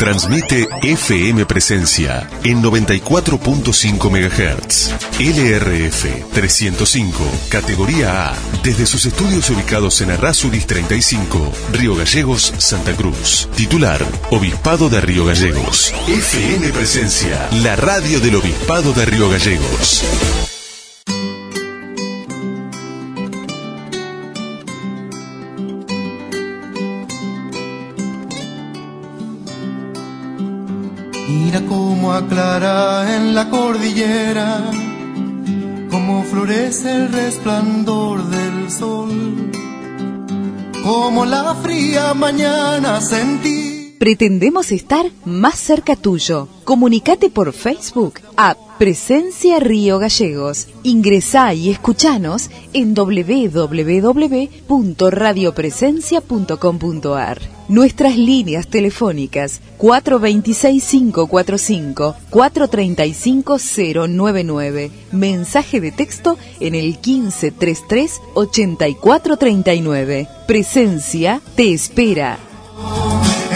Transmite FM Presencia en 94.5 MHz. LRF 305, categoría A, desde sus estudios ubicados en Arrasuris 35, Río Gallegos, Santa Cruz. Titular, Obispado de Río Gallegos. FM Presencia, la radio del Obispado de Río Gallegos. Mira cómo aclara en la cordillera, cómo florece el resplandor del sol, como la fría mañana sentí. Pretendemos estar más cerca tuyo. Comunicate por Facebook a Presencia Río Gallegos. Ingresá y escuchanos en www.radiopresencia.com.ar. Nuestras líneas telefónicas 426-545, 435-099. Mensaje de texto en el 1533-8439. Presencia te espera.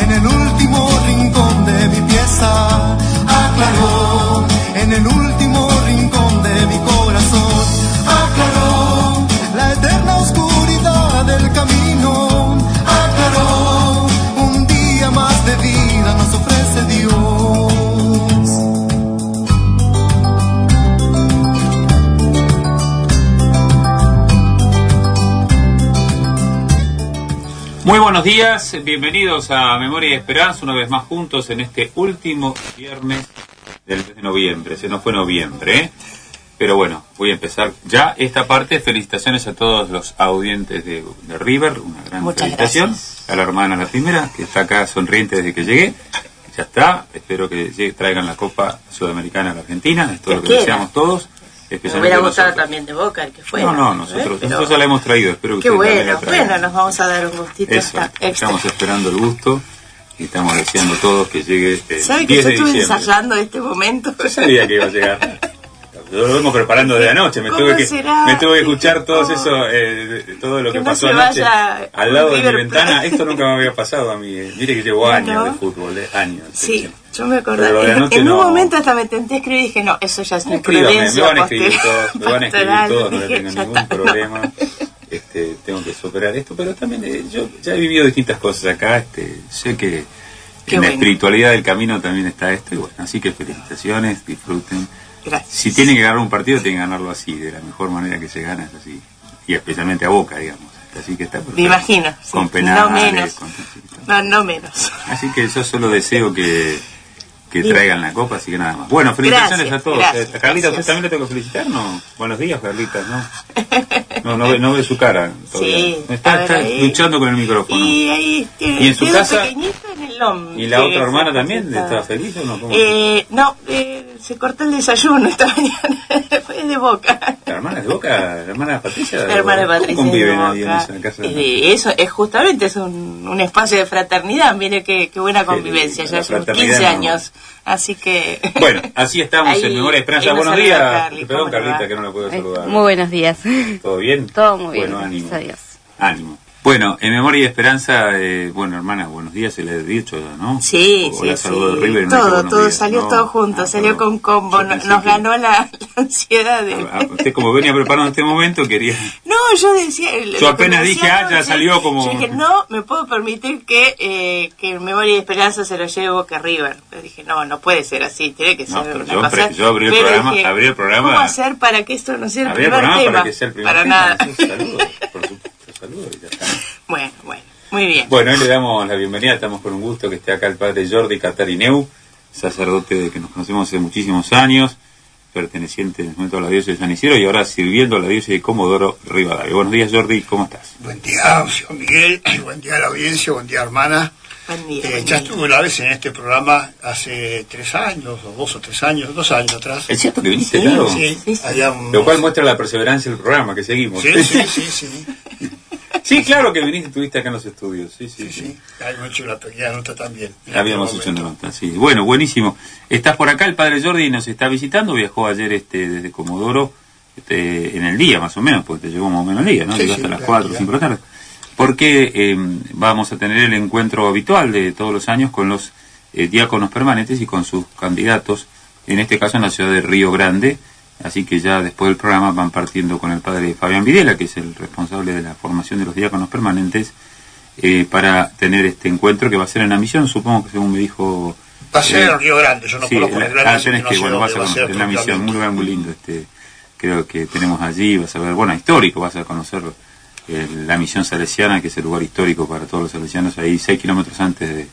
En el último rincón de mi pieza, aclaró. En el último rincón de mi corazón, aclaró. La eterna oscuridad del camino, aclaró. Un día más de vida nos ofrece Dios. Muy buenos días, bienvenidos a Memoria y Esperanza, una vez más juntos en este último viernes del mes de noviembre. Se nos fue noviembre, ¿eh? Pero bueno, voy a empezar ya esta parte. Felicitaciones a todos los audientes de, de River, una gran Muchas felicitación. gracias. A la hermana, la primera, que está acá sonriente desde que llegué. Ya está, espero que llegue- traigan la Copa Sudamericana a la Argentina, es todo lo que quiera. deseamos todos. Me hubiera gustado nosotros. también de Boca el que fue. No, no, nosotros, nosotros ya la hemos traído, espero que Qué bueno, bueno, nos vamos a dar un gustito Eso, extra. extra. estamos esperando el gusto y estamos deseando todos que llegue el ¿Sabe que 10 yo de estuve diciembre. ensayando este momento? Yo sabía que iba a llegar. Lo vengo preparando de anoche. Me ¿Cómo tuve que, será? me tuve que escuchar todo eso, eh, todo lo Que que, no pasó anoche al lado de mi ventana. Esto nunca me había pasado a mí. eh. Mire que llevo años no. de fútbol, eh, años. Sí, yo me acordé. En, en un momento hasta me tenté escribir y dije, no, eso ya es Escríbame, me van a escribir todos, me van a escribir todos, no Dije, tengo ningún está, no. Este, tengo que superar esto, pero también eh, yo ya he vivido distintas cosas acá. Este, sé que Qué en la espiritualidad del camino también está esto y bueno, así que felicitaciones, disfruten. Gracias. Si tienen que ganar un partido, tienen que ganarlo así, de la mejor manera que se gana, es así. Y especialmente a Boca, digamos. Así que está perfecto. Me imagino, sí. Con No penales, menos. con- No, no menos. Así que yo solo deseo que, que Bien. traigan la copa, así que nada más. Bueno, felicitaciones Gracias, a todos. gracias, Eh, Carlita, ¿usted gracias. también le tengo que felicitar? No. Buenos días, Carlita, ¿no? No, no, ve, no ve su cara todavía. Sí, Está, ver está ahí. luchando con el micrófono. Y ahí ¿Y en su casa? en el. ¿Y la otra hermana también está feliz o no? Eh, no, eh, se cortó el desayuno esta mañana, fue de boca. ¿La hermana de Boca? ¿La hermana Patricia? La hermana de ¿Cómo Patricia conviven ahí en esa casa? Eh, eso es justamente es un, un espacio de fraternidad. Mire qué, qué buena convivencia, ya hace fraternidad 15 no. Así que. Bueno, así estamos Ahí- en Memoria de Esperanza. Buenos días. Carly, Perdón, ¿cómo le Carlita, va? que no la puedo Ay, saludar. Muy buenos días. ¿Todo bien? Todo muy bien, Bueno, ánimo. gracias a Dios. Ánimo. Bueno, en Memoria y Esperanza, eh, bueno, hermana, buenos días, se le he dicho, ¿no? Sí, O sí, la sí. de River y no todo, todo días. salió No, todo junto, ah, salió perdón. con combo, nos que- ganó la, la ansiedad de... Ah, Usted como venía preparando este momento, quería... No, yo decía... Yo apenas dije, ah, ya sí, salió como- Yo dije, no, me puedo permitir que, eh, que en Memoria y Esperanza se lo lleve que River. Pero dije, no, no puede ser así, tiene que ser No, pero una yo cosa... yo abrí el Pero programa- dije, abrí el programa- ¿Cómo hacer para que esto no sea el primer programa tema? para que sea el primer Para tema, nada. saludos, por supuesto, saludos y ya está. Bueno, bueno, muy bien. Bueno, hoy le damos la bienvenida, estamos con un gusto que esté acá el padre Jordi Catarineu, sacerdote de que nos conocemos hace muchísimos años, perteneciente en el momento a la diócesis de San Isidro y ahora sirviendo a la diócesis de Comodoro Rivadavia. Buenos días Jordi, ¿cómo estás? Buen día, señor Miguel. Buen día a la audiencia, buen día, hermana. Buen día, Eh, buen ya día. estuve una vez en este programa hace tres años, o dos o tres años, dos años atrás. Es cierto que viniste, Sí, claro. Sí, Sí, Lo cual muestra la perseverancia del programa que seguimos. Sí, sí, sí, sí. Sí, claro que viniste, estuviste acá en los estudios. Sí, sí, Sí, sí. sí. Habíamos hecho una pequeña nota también. Habíamos hecho una nota, sí. Bueno, buenísimo. Estás por acá, el padre Jordi nos está visitando, viajó ayer este desde Comodoro este, en el día más o menos, porque te llegó más o menos el día, ¿no? Sí, Llegaste a las claro, 4 o ya. 5 de la tarde. Porque eh, vamos a tener el encuentro habitual de todos los años con los eh, diáconos permanentes y con sus candidatos, en este caso en la ciudad de Río Grande, así que ya después del programa van partiendo con el padre Fabián Videla, que es el responsable de la formación de los diáconos permanentes, eh, para tener este encuentro que va a ser en la misión, supongo que según me dijo... Va a ser eh, en Río Grande, yo no sí, conozco la- el Grande, ah, así que no bueno, dónde a va a ser es la misión, muy, muy lindo, este, creo que tenemos allí, vas a ver, bueno, histórico, vas a conocer eh, la misión salesiana, que es el lugar histórico para todos los salesianos, ahí seis kilómetros antes de,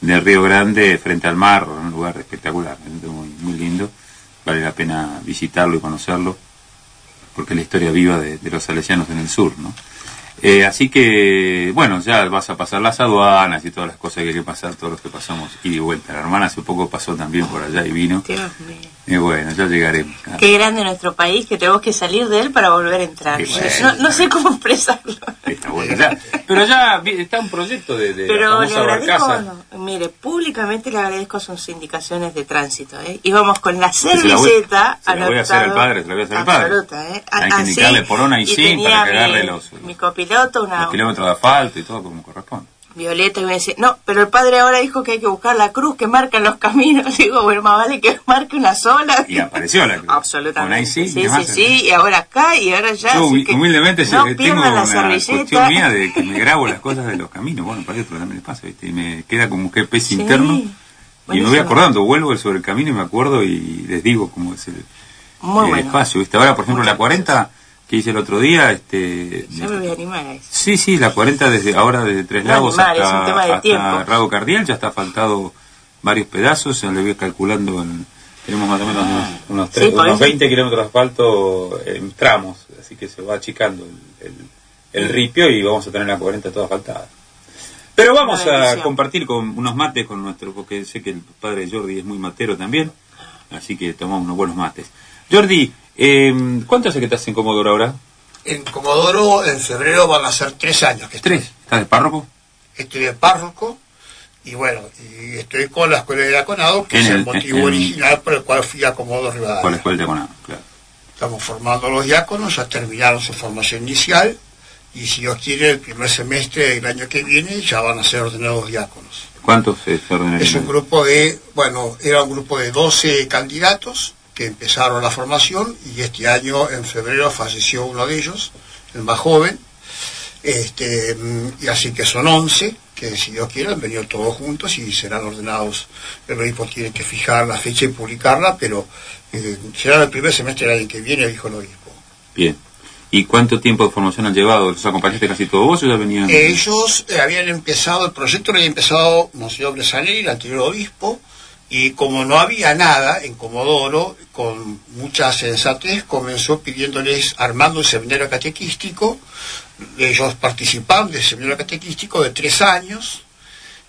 de Río Grande, frente al mar, un lugar espectacular, muy, muy lindo, vale la pena visitarlo y conocerlo, porque es la historia viva de, los salesianos en el sur, ¿no? Eh, así que, bueno, ya vas a pasar las aduanas y todas las cosas que hay que pasar, todos los que pasamos y de vuelta. La hermana hace poco pasó también por allá y vino. Dios mío. Y bueno, ya llegaremos. Qué grande nuestro país que tenemos que salir de él para volver a entrar. Bueno. no, no sé cómo expresarlo. Está bueno, ya. Pero ya está un proyecto de, de Pero la le agradezco, mire, públicamente le agradezco sus indicaciones de tránsito. ¿eh? Íbamos con la se la voy- servilleta se la voy a hacer al padre, se la voy a hacer al padre. Absoluta, ¿eh? Hay que Así, indicarle por ona y sin tenía para que agarre los- Mi copiloto, una Los kilómetros de asfalto y todo como corresponde. Violeta, y me decía, no, pero el padre ahora dijo que hay que buscar la cruz que marca los caminos. Digo, bueno, más vale que marque una sola. Y apareció la cruz. Absolutamente. Con ahí sí, sí, ¿qué sí, sí, y ahora acá y ahora ya. Yo humildemente no tengo la una cuestión mía de que me grabo las cosas de los caminos. Bueno, para otro también le pasa, ¿viste? Y me queda como que pez Sí, interno. Y me voy acordando, vuelvo sobre el camino y me acuerdo y les digo cómo es el, Muy el bueno. espacio, ¿viste? Ahora, por ejemplo, la 40 que hice el otro día, este... Ya me voy a animar a eso. Sí, sí, la 40 desde ahora desde Tres Lagos un hasta, hasta. Rado Cardiel, ya está faltado varios pedazos, ya le voy calculando, en- tenemos más o menos unos, unos, tres- Sí, por unos eso. 20 kilómetros de asfalto en tramos, así que se va achicando el, el- el ripio y vamos a tener la 40 toda asfaltada. Pero vamos a compartir con unos mates con nuestro, porque sé que el padre Jordi es muy matero también, así que tomamos unos buenos mates. Jordi, eh, ¿cuánto hace que estás en Comodoro ahora? En Comodoro, en febrero van a ser tres años que estoy. Tres. ¿Estás de párroco? Estoy de párroco y bueno, y estoy con la escuela de diaconado, que es el, el- motivo original por el cual fui a Comodoro Con la Rivadavia. escuela de Diaconado, claro. Estamos formando a los diáconos, ya terminaron su formación inicial y si Dios quiere, el primer semestre del año que viene ya van a ser ordenados diáconos. ¿Cuántos se ordenarían? Es un grupo de, bueno, era un grupo de 12 candidatos que empezaron la formación y este año, en febrero, falleció uno de ellos, el más joven. Este, mm, y así que son 11, que si Dios quiere han venido todos juntos y serán ordenados. El obispo tiene que fijar la fecha y publicarla, pero eh, será el primer semestre del año que viene, dijo el obispo. Bien. ¿Y cuánto tiempo de formación han llevado? ¿Los acompañaste casi todos vos o ya venían? Ellos eh, habían empezado, el proyecto lo había empezado Monseñor Bresanelli, el anterior obispo, y como no había nada en Comodoro, con mucha sensatez, comenzó pidiéndoles, armando un seminario catequístico, ellos participaron del seminario catequístico de tres años,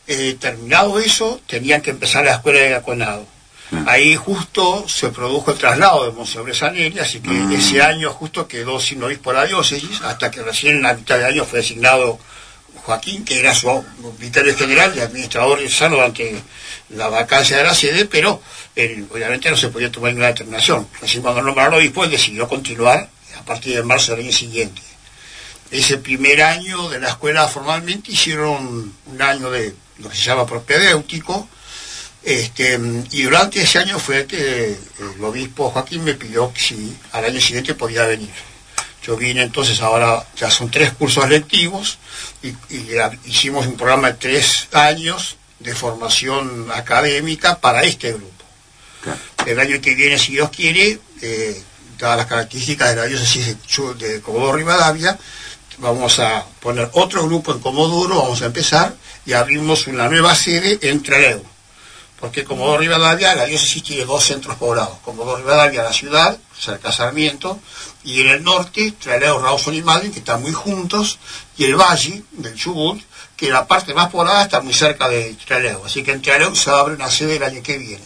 eh, terminado eso, tenían que empezar la escuela de diaconado. Claro. Ahí justo se produjo el traslado de Monseñor Bresanelli, así que Mm. ese año justo quedó sin obispo la diócesis, hasta que recién en la mitad de año fue designado Joaquín, que era su vicario general y administrador sano durante la vacancia de la sede, pero obviamente no se podía tomar ninguna determinación. Así cuando nombraron obispo, él decidió continuar a partir de marzo del año siguiente. Ese primer año de la escuela formalmente hicieron un año de lo que se llama propedéutico, este, y durante ese año fue que el obispo Joaquín me pidió si al año siguiente podía venir. Yo vine entonces, ahora ya son tres cursos lectivos y, hicimos un programa de tres años de formación académica para este grupo. Claro. El año que viene, si Dios quiere, eh, dadas las características de la diócesis de Comodoro Rivadavia, vamos a poner otro grupo en Comodoro, vamos a empezar y abrimos una nueva sede en Trelew. Porque Comodoro Rivadavia, la diócesis tiene dos centros poblados. Comodoro Rivadavia, la ciudad, cerca de Sarmiento, y en el norte, Trelew, Rawson y Madrid, que están muy juntos, y el valle del Chubut, que la parte más poblada está muy cerca de Trelew. Así que en Trelew se abre una sede el año que viene,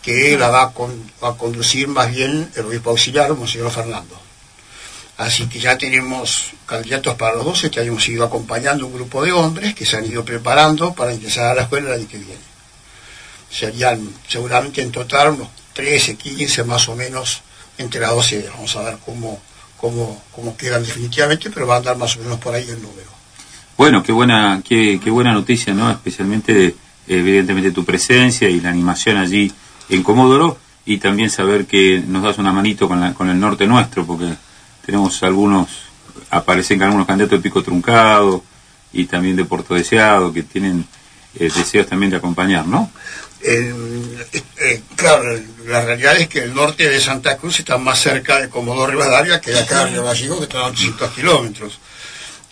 que la va a, conducir más bien el obispo auxiliar, Monseñor Fernando. Así que ya tenemos candidatos para los 12, que hemos ido acompañando un grupo de hombres que se han ido preparando para ingresar a la escuela el año que viene. Serían seguramente en total unos 13, 15 más o menos entre las 12. Vamos a ver cómo, cómo, cómo quedan definitivamente, pero va a andar más o menos por ahí el número. Bueno, qué buena, qué, qué buena noticia, ¿no? Especialmente, de, evidentemente, tu presencia y la animación allí en Comodoro y también saber que nos das una manito con, la, con el norte nuestro, porque tenemos algunos, aparecen algunos candidatos de Pico Truncado y también de Puerto Deseado que tienen eh, deseos también de acompañar, ¿no? Eh, eh, claro, la realidad es que el norte de Santa Cruz está más cerca de Comodoro Rivadavia que de acá de Río Gallego, que está a 800 kilómetros.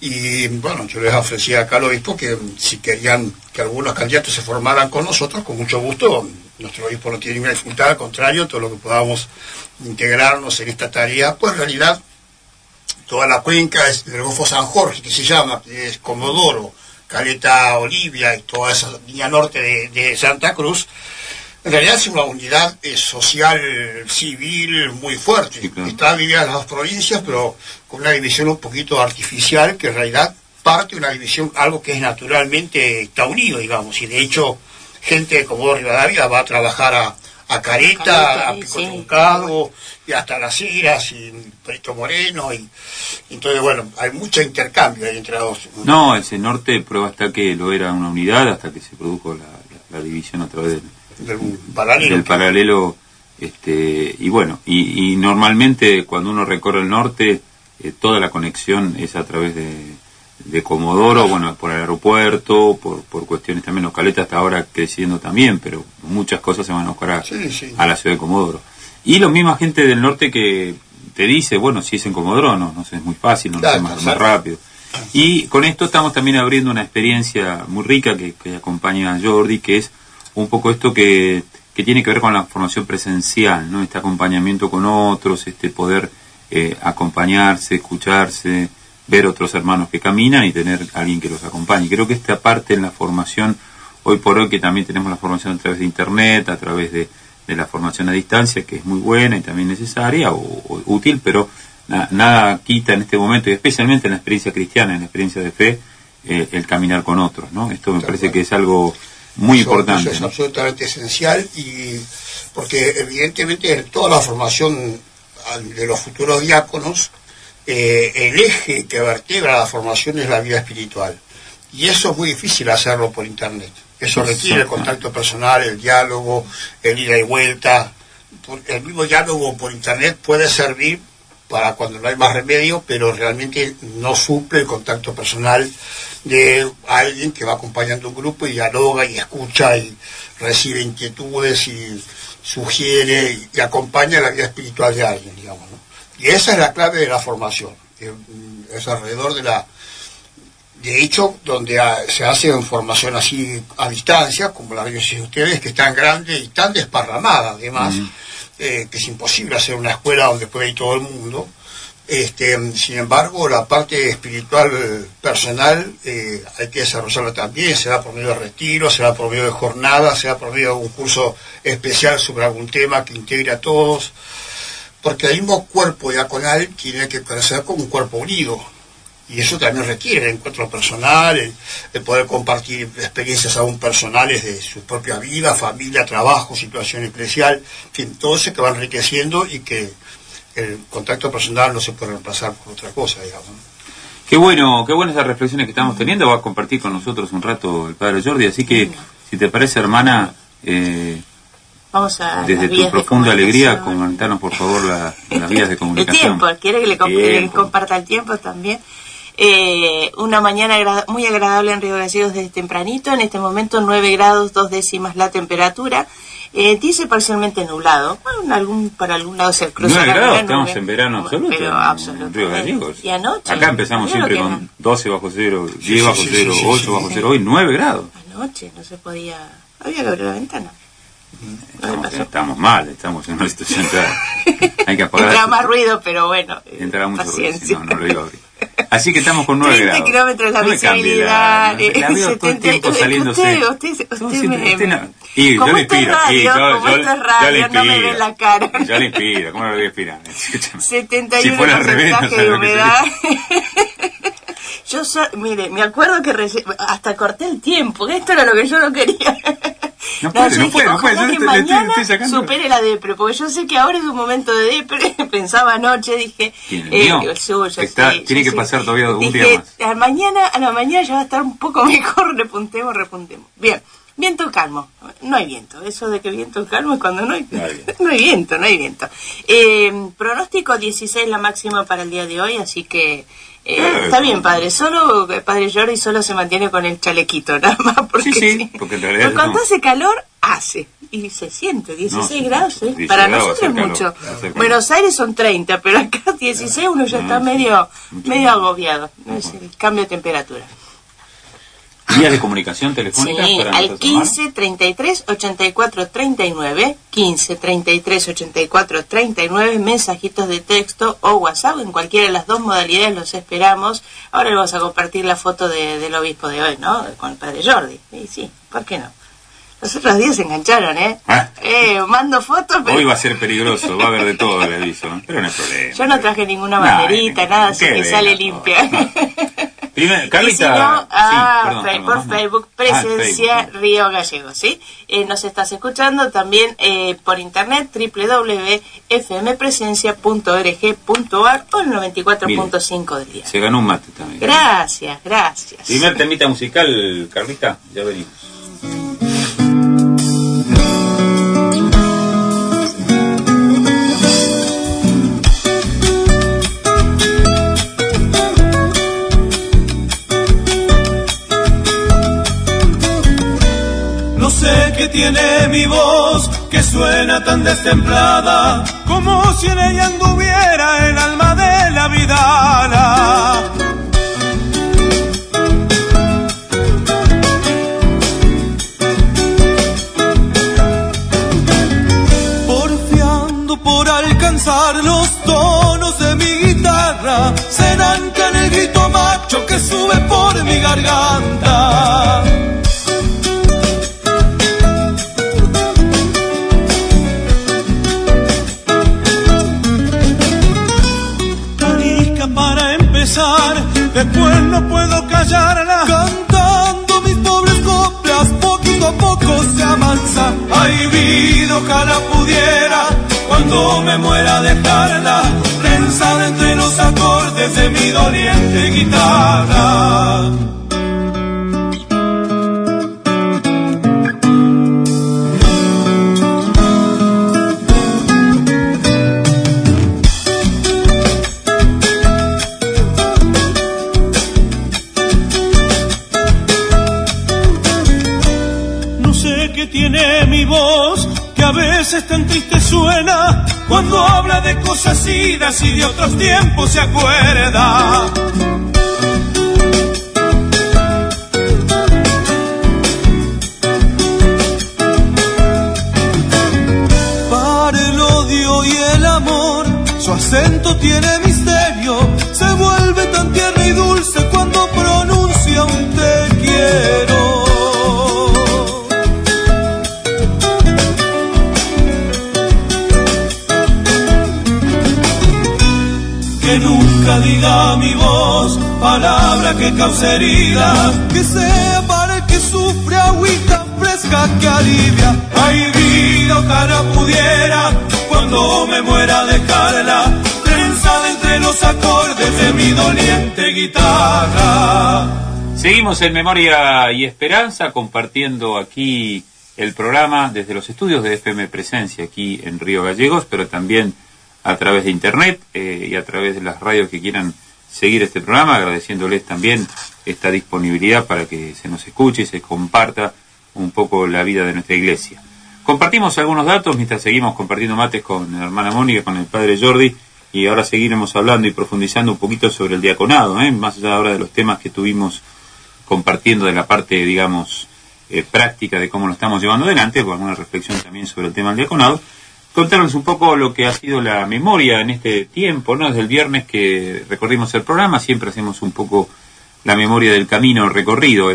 Y bueno, yo les ofrecía acá al obispo que mm, si querían que algunos candidatos se formaran con nosotros, con mucho gusto, nuestro obispo no tiene ninguna dificultad, al contrario, todo lo que podamos integrarnos en esta tarea, pues en realidad toda la cuenca es del Golfo San Jorge, que se llama, es Comodoro, Caleta Olivia y toda esa línea norte de Santa Cruz, en realidad es una unidad eh, social, civil muy fuerte. Sí, claro. Está dividida en las dos provincias, pero con una división un poquito artificial, que en realidad parte de una división, algo que es naturalmente está unido, digamos, y de hecho gente de Comodoro Rivadavia va a trabajar a, a Careta, a Pico sí. Truncado, y hasta Las Heras, y Perito Moreno, y entonces bueno, hay mucho intercambio ahí entre las dos. No, ese norte prueba hasta que lo era una unidad, hasta que se produjo la, la- la división a través del, del paralelo. del paralelo este y bueno y, y normalmente cuando uno recorre el norte eh, toda la conexión es a través de, de Comodoro bueno por el aeropuerto por, por cuestiones también los caletas hasta ahora creciendo también pero muchas cosas se van a buscar a, Sí, sí. a la ciudad de Comodoro y la misma gente del norte que te dice bueno si es en Comodoro no, no sé, es muy fácil no, Claro, es más, está rápido y con esto estamos también abriendo una experiencia muy rica que, que acompaña a Jordi, que es un poco esto que, que tiene que ver con la formación presencial, ¿no? Este acompañamiento con otros, este poder eh, acompañarse, escucharse, ver otros hermanos que caminan y tener alguien que los acompañe. Creo que esta parte en la formación, hoy por hoy que también tenemos la formación a través de Internet, a través de, de la formación a distancia, que es muy buena y también necesaria o, o útil, pero na- nada quita en este momento, y especialmente en la experiencia cristiana, en la experiencia de fe, eh, el caminar con otros, ¿no? Esto me parece que es algo muy Eso- importante. Eso es absolutamente esencial y porque evidentemente en toda la formación de los futuros diáconos, eh, el eje que vertebra la formación es la vida espiritual. Y eso es muy difícil hacerlo por internet. Eso requiere el contacto personal, el diálogo, el ida y vuelta. El mismo diálogo por internet puede servir para cuando no hay más remedio, pero realmente no suple el contacto personal de alguien que va acompañando un grupo y dialoga y escucha y recibe inquietudes y sugiere y, acompaña la vida espiritual de alguien, digamos. ¿no? Y esa es la clave de la formación. mm, Es alrededor de la... De hecho, donde se hace formación así a distancia, como la de ustedes, que es tan grande y tan desparramada, además, eh, que es imposible hacer una escuela donde pueda ir todo el mundo. Este, sin embargo, la parte espiritual personal eh, hay que desarrollarla también, será por medio de retiro, será por medio de jornadas, será por medio de un curso especial sobre algún tema que integre a todos, porque el mismo cuerpo diaconal tiene que crecer como un cuerpo unido, y eso también requiere el encuentro personal, el, el poder compartir experiencias aún personales de su propia vida, familia, trabajo, situación eclesial, en fin, todo eso que va enriqueciendo y que el contacto personal no se puede reemplazar por otra cosa, digamos. ¿no? Qué bueno, qué buenas esas reflexiones que estamos teniendo. Va a compartir con nosotros un rato el padre Jordi. Así que, si te parece, hermana, eh, Vamos a desde las tu profunda alegría, comentarnos por favor la- las vías de El comunicación. tiempo, quiere que le, comp- le Tiempo. comparta el tiempo también. Eh, una mañana agra- muy agradable en Río Gallegos desde tempranito, en este momento 9 grados, dos décimas la temperatura. Eh, dice parcialmente nublado. Bueno, algún, para algún lado se cruza 9 la grados, nube, estamos en verano absoluto. Pero en absolutamente. Río Gallegos. Y anoche. Acá empezamos siempre con era. 12 bajo cero, 10 sí, bajo cero, sí, sí, 8 sí. bajo cero, hoy 9 grados. Anoche no se podía. Había que abrir la ventana. ¿No le Estamos, mal, estamos en una situación ya. Hay que apagar. Entra más ruido, pero bueno. eh, Entrará mucho ruido, paciencia. no, no lo iba a abrir. Así que estamos con 9 30 grados. kilómetros la No me cambie la- visibilidad. La, veo todo el 70 tiempo saliéndose. Usted, usted, No, usted siempre- me- usted no- Y yo le inspiro. y yo, le no me inspiro. ve la cara. Yo le inspiro. ¿Cómo no le voy a inspirar? Escúchame. 71 Si fuera al revés, no porcentaje sabe de humedad. Yo, so- mire, me acuerdo que reci- hasta corté el tiempo, esto era lo que yo no quería. No puede, no puede, no puede. Yo estoy- mañana estoy sacando- supere la depre, porque yo sé que ahora es un momento de depre. Pensaba anoche, dije, ¿Quién, el mío? el suyo, Está- sí, tiene que sí. pasar todavía un Dije, día más. A mañana, a la mañana ya va a estar un poco mejor, repuntemos, repuntemos. Bien, viento calmo, no hay viento. Eso de que viento calmo es cuando no hay, No hay viento. no hay viento, no hay viento. Eh, pronóstico 16 la máxima para el día de hoy, así que eh, está bien, padre. Solo eh, padre Jordi solo se mantiene con el chalequito, nada más. Porque Sí, sí, porque en realidad cuando no. hace calor, hace. Y se siente, 16 No, grados, ¿eh? 16 Para grados nosotros es mucho. calor. Buenos Aires son 30, pero acá 16 uno ya está medio, mucho medio agobiado. ¿no? Es el cambio de temperatura. Vías de comunicación Sí, telefónica para al nosotros llamar. 15 33 84 39, 15 33 84 39, mensajitos de texto o WhatsApp, en cualquiera de las dos modalidades los esperamos. Ahora le vamos a compartir la foto de- del obispo de hoy, ¿no? Con el padre Jordi. Y sí, ¿por qué no? Los otros días se engancharon, ¿eh? Ah. Eh, mando fotos, pero Hoy va a ser peligroso, va a haber de todo, le aviso. ¿eh? Pero no hay problema. yo no traje ninguna banderita, eh, nada, así que sale no. limpia. Carlita. si ah, sí, perdón, fe- perdón, por no. Facebook, Ah, Presencia Facebook. Río Gallego, ¿sí? Eh, nos estás escuchando también eh, por internet, www.fmpresencia.org.ar o el 94.5 del día. Se ganó un mate también. Gracias, gracias. Primer temita musical, Carlita, ya venimos. Qué tiene mi voz que suena tan destemplada, como si en ella anduviera el alma de la vida. Porfiando por alcanzar los tonos de mi guitarra, serán que el grito macho que sube por mi garganta. No puedo callarla. Cantando mis pobres coplas, poquito a poco se avanza. Ay, vida, ojalá pudiera, cuando me muera dejarla, prensada entre los acordes de mi doliente guitarra. Que a veces tan triste suena, cuando habla de cosas idas y de otros tiempos se acuerda. Para el odio y el amor, su acento tiene diga mi voz palabra que cause herida, que sea para el que sufre agüita fresca que alivia. Ay vida, ojalá pudiera, cuando me muera dejarla, trenzada entre los acordes de mi doliente guitarra. Seguimos en Memoria y Esperanza compartiendo aquí el programa desde los estudios de FM Presencia aquí en Río Gallegos, pero también a través de internet eh, y a través de las radios que quieran seguir este programa, agradeciéndoles también esta disponibilidad para que se nos escuche y se comparta un poco la vida de nuestra iglesia. Compartimos algunos datos mientras seguimos compartiendo mates con la hermana Mónica, con el padre Jordi, y ahora seguiremos hablando y profundizando un poquito sobre el diaconado, ¿eh? más allá ahora de los temas que tuvimos compartiendo de la parte, digamos, eh, práctica de cómo lo estamos llevando adelante, con alguna reflexión también sobre el tema del diaconado. Contarles un poco lo que ha sido la memoria en este tiempo, ¿no? Desde el viernes que recorrimos el programa, siempre hacemos un poco la memoria del camino recorrido.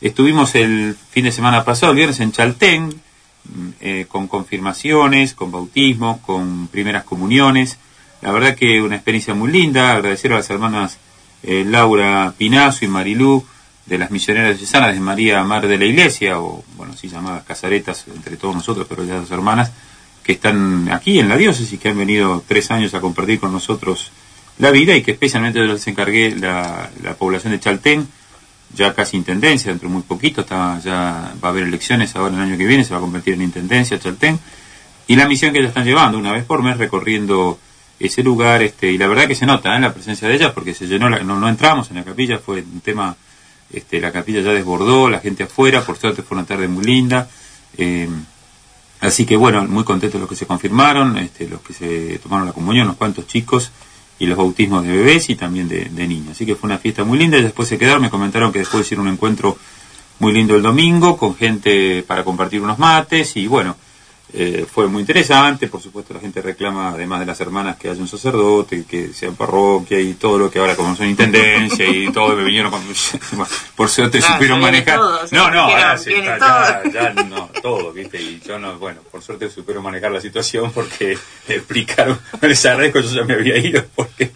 Estuvimos el fin de semana pasado, el viernes, en Chaltén, mm, eh, con confirmaciones, con bautismos, con primeras comuniones. La verdad que una experiencia muy linda. Agradecer a las hermanas eh, Laura Pinazo y Marilú de las misioneras diocesanas de María Mar de la Iglesia, o bueno, sí llamadas casaretas entre todos nosotros, pero ya dos hermanas, que están aquí en la diócesis, que han venido tres años a compartir con nosotros la vida y que especialmente les encargué la, la población de Chaltén, ya casi intendencia, dentro de muy poquito, está, ya va a haber elecciones ahora el año que viene, se va a convertir en intendencia Chaltén, y la misión que ellos están llevando una vez por mes recorriendo ese lugar, este, y la verdad que se nota ¿eh? la presencia de ellas, porque se llenó, la, no, no entramos en la capilla, fue un tema, este, la capilla ya desbordó, la gente afuera, por suerte fue una tarde muy linda, eh, Así que bueno, muy contentos los que se confirmaron, este, los que se tomaron la comunión, unos cuantos chicos, y los bautismos de bebés y también de, niños. Así que fue una fiesta muy linda y después se quedaron, me comentaron que después hicieron un encuentro muy lindo el domingo con gente para compartir unos mates y bueno, eh, fue muy interesante, por supuesto la gente reclama, además de las hermanas, que haya un sacerdote, que sea parroquia y todo lo que ahora como son intendencia y todo, me vinieron con, por suerte supieron manejar. no, no, ahora sí, ya, ya, no, todo, viste, y yo no, bueno, por suerte supieron manejar la situación porque me explicaron, les agradezco, yo ya me había ido porque...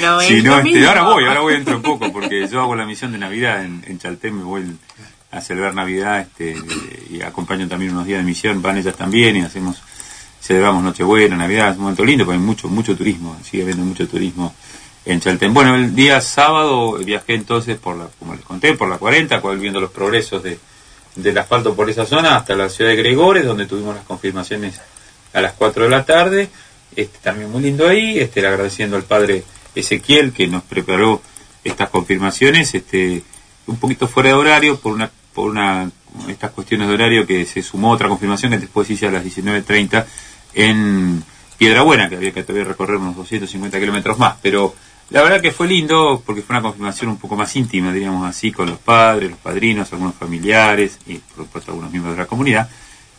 No, si no, este, ahora voy, ahora voy dentro un poco porque yo hago la misión de Navidad en, en Chaltén, me voy a celebrar Navidad este, y acompaño también unos días de misión, van ellas también y hacemos, celebramos Nochebuena, Navidad, es un momento lindo porque hay mucho, mucho turismo, sigue habiendo mucho turismo en Chaltén. Bueno, el día sábado viajé entonces por la, como les conté, por la 40, viendo los progresos de, del asfalto por esa zona hasta la ciudad de Gregores, donde tuvimos las confirmaciones a las 4 de la tarde. Este, también muy lindo ahí, este, agradeciendo al padre Ezequiel que nos preparó estas confirmaciones, este, un poquito fuera de horario por una por una estas cuestiones de horario que se sumó otra confirmación que después hice a las 19.30 en Piedra Buena, que había que todavía recorrer unos 250 kilómetros más, pero la verdad que fue lindo porque fue una confirmación un poco más íntima, diríamos así, con los padres, los padrinos, algunos familiares y por supuesto algunos miembros de la comunidad.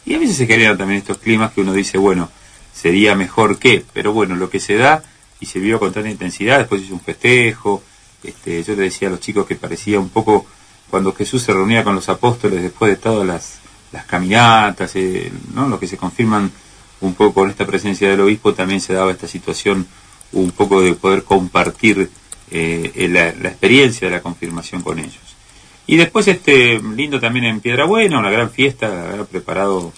Y a veces se generan también estos climas que uno dice, bueno, sería mejor que, pero bueno, lo que se da y se vio con tanta intensidad, después hizo un festejo, este, yo le decía a los chicos que parecía un poco cuando Jesús se reunía con los apóstoles después de todas las, caminatas, eh, ¿no? lo que se confirman un poco con esta presencia del obispo, también se daba esta situación un poco de poder compartir eh, la, experiencia de la confirmación con ellos. Y después este lindo también en Piedra Buena, una gran fiesta, haber preparado,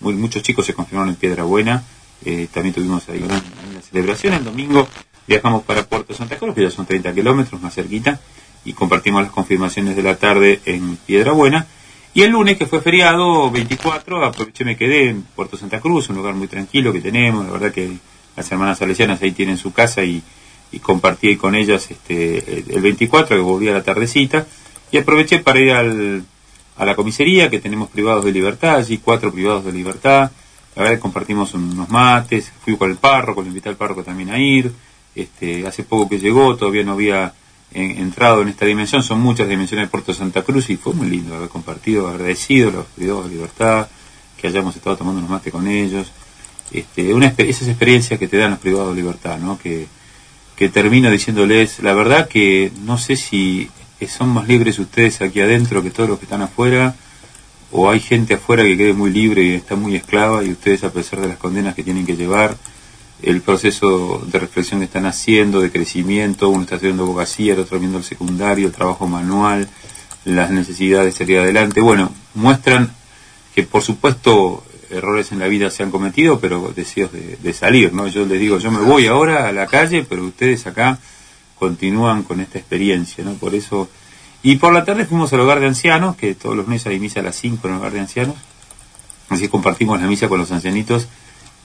muchos chicos se confirmaron en Piedra Buena, eh, también tuvimos ahí una, una, celebración, el domingo viajamos para Puerto Santa Cruz, que ya son 30 kilómetros más cerquita, y compartimos las confirmaciones de la tarde en Piedra Buena. Y el lunes, que fue feriado 24, aproveché, me quedé en Puerto Santa Cruz, un lugar muy tranquilo que tenemos, la verdad que las hermanas salesianas ahí tienen su casa y, compartí con ellas este, el 24, que volví a la tardecita, y aproveché para ir al, a la comisaría, que tenemos privados de libertad, allí cuatro privados de libertad, la verdad compartimos unos mates, fui con el párroco, le invité al párroco también a ir, este, hace poco que llegó, todavía no había entrado en esta dimensión. Son muchas dimensiones de Puerto Santa Cruz y fue muy lindo haber compartido, agradecido los privados de libertad, que hayamos estado tomando unos mate con ellos. Este, una, esas experiencias que te dan los privados de libertad, ¿no? Que, que termino diciéndoles, la verdad que no sé si son más libres ustedes aquí adentro que todos los que están afuera, o hay gente afuera que quede muy libre y está muy esclava y ustedes a pesar de las condenas que tienen que llevar, el proceso de reflexión que están haciendo, de crecimiento, uno está estudiando abogacía, el otro viendo el secundario, el trabajo manual, las necesidades de salir adelante. Bueno, muestran que por supuesto errores en la vida se han cometido, pero deseos de, salir, ¿no? Yo les digo, yo me voy ahora a la calle, pero ustedes acá continúan con esta experiencia, ¿no? Por eso... Y por la tarde fuimos al hogar de ancianos, que todos los meses hay misa a las 5 en el hogar de ancianos. Así compartimos la misa con los ancianitos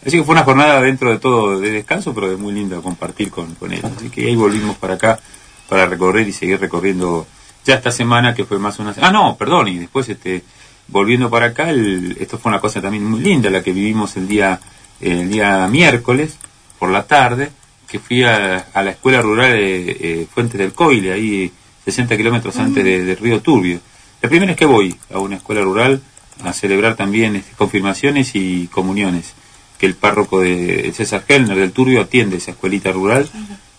Así que fue una jornada dentro de todo de descanso, pero de muy lindo compartir con, con ellos. Así que ahí volvimos para acá para recorrer y seguir recorriendo ya esta semana que fue más una... Ah, no, perdón, y después este volviendo para acá, esto fue una cosa también muy linda, la que vivimos el día, el día miércoles por la tarde, que fui a, la escuela rural de eh, Fuente del Coile, ahí 60 kilómetros antes de, Río Turbio. La primera es que voy a una escuela rural a celebrar también este, confirmaciones y comuniones que el párroco de César Kellner del Turbio atiende esa escuelita rural,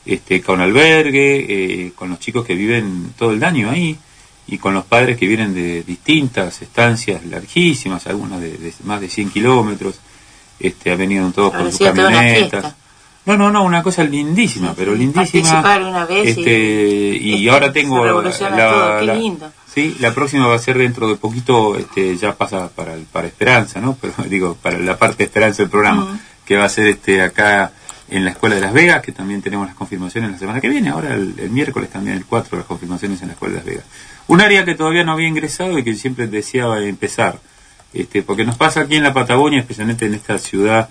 este, con albergue, eh, con los chicos que viven todo el año ahí y con los padres que vienen de distintas estancias larguísimas, algunas de, más de 100 kilómetros, este, han venido todos con sus camionetas. No, no, no, una cosa lindísima, pero lindísima. una vez este, y, ahora tengo la, la, lindo. Sí, la próxima va a ser dentro de poquito, este, ya pasa para para Esperanza, ¿no? Pero digo, para la parte de Esperanza del programa, que va a ser este acá en la Escuela de Las Vegas, que también tenemos las confirmaciones la semana que viene, ahora el, miércoles también el 4 las confirmaciones en la Escuela de Las Vegas. Un área que todavía no había ingresado y que siempre deseaba empezar, este, porque nos pasa aquí en la Patagonia, especialmente en esta ciudad,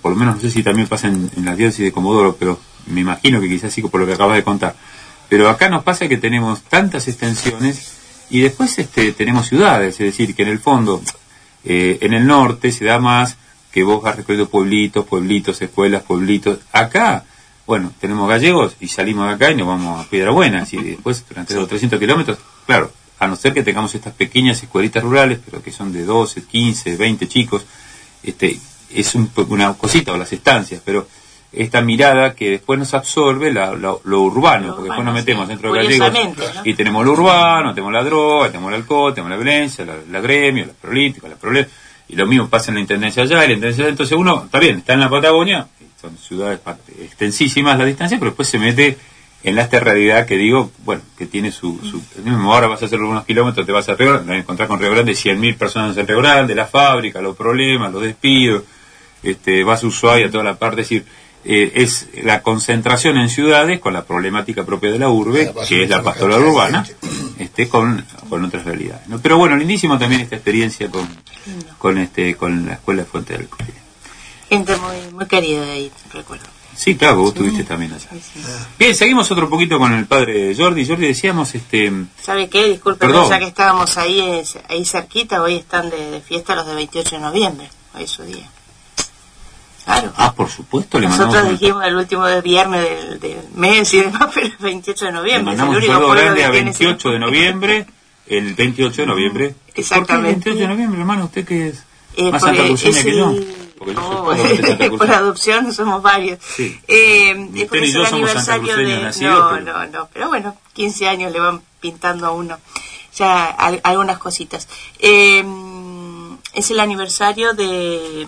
por lo menos no sé si también pasa en, la diócesis de Comodoro, pero me imagino que quizás sí por lo que acabas de contar. Pero acá nos pasa que tenemos tantas extensiones y después este, tenemos ciudades, es decir, que en el fondo, eh, en el norte se da más que vos has recorrido pueblitos, pueblitos, escuelas, pueblitos. Acá, bueno, tenemos gallegos y salimos de acá y nos vamos a Piedra Buena. Y después, durante los 300 kilómetros, claro, a no ser que tengamos estas pequeñas escuelitas rurales, pero que son de 12, 15, 20 chicos, este, es una cosita, o las estancias, pero esta mirada que después nos absorbe lo, urbano, porque después nos metemos dentro de gallegos y tenemos lo urbano, tenemos la droga, tenemos el alcohol, tenemos la violencia, la, gremio, los políticos, los problemas y lo mismo pasa en la intendencia allá, la intendencia entonces uno, está bien, está en la Patagonia, son ciudades extensísimas la distancia, pero después se mete en esta realidad que digo, bueno, que tiene su, su ahora vas a hacer algunos kilómetros, te vas a Río, vas a encontrar con Río Grande 100.000 personas en Río Grande, la fábrica, los problemas, los despidos, este, vas a Ushuaia, toda la parte, es decir, eh, es la concentración en ciudades con la problemática propia de la urbe, que es la pastoral urbana, este, con, con otras realidades. ¿no? Pero bueno, lindísimo también esta experiencia con, con, este, con la Escuela de Fuente del Colegio. Gente muy, muy querida de ahí, recuerdo. Sí, claro, vos estuviste también allá. Bien, seguimos otro poquito con el padre Jordi. Jordi, decíamos, este... ¿Sabe qué? Disculpen, ya que estábamos ahí, ahí cerquita, hoy están de, de fiesta los de 28 de noviembre, hoy es su día. Claro. Ah, por supuesto, le Nosotros dijimos el último de viernes del, mes y demás, pero el 28 de noviembre. Le mandamos un saludo grande a 28 de noviembre, el 28 de noviembre. Exactamente. ¿Por qué el 28 de noviembre, hermano? ¿Usted que es eh, más santaluceña que yo? No, por adopción somos varios. Sí. Eh, Usted y yo somos santaluceños de... No, pero... no, no, pero bueno, 15 años le van pintando a uno ya algunas cositas. Eh, es el aniversario de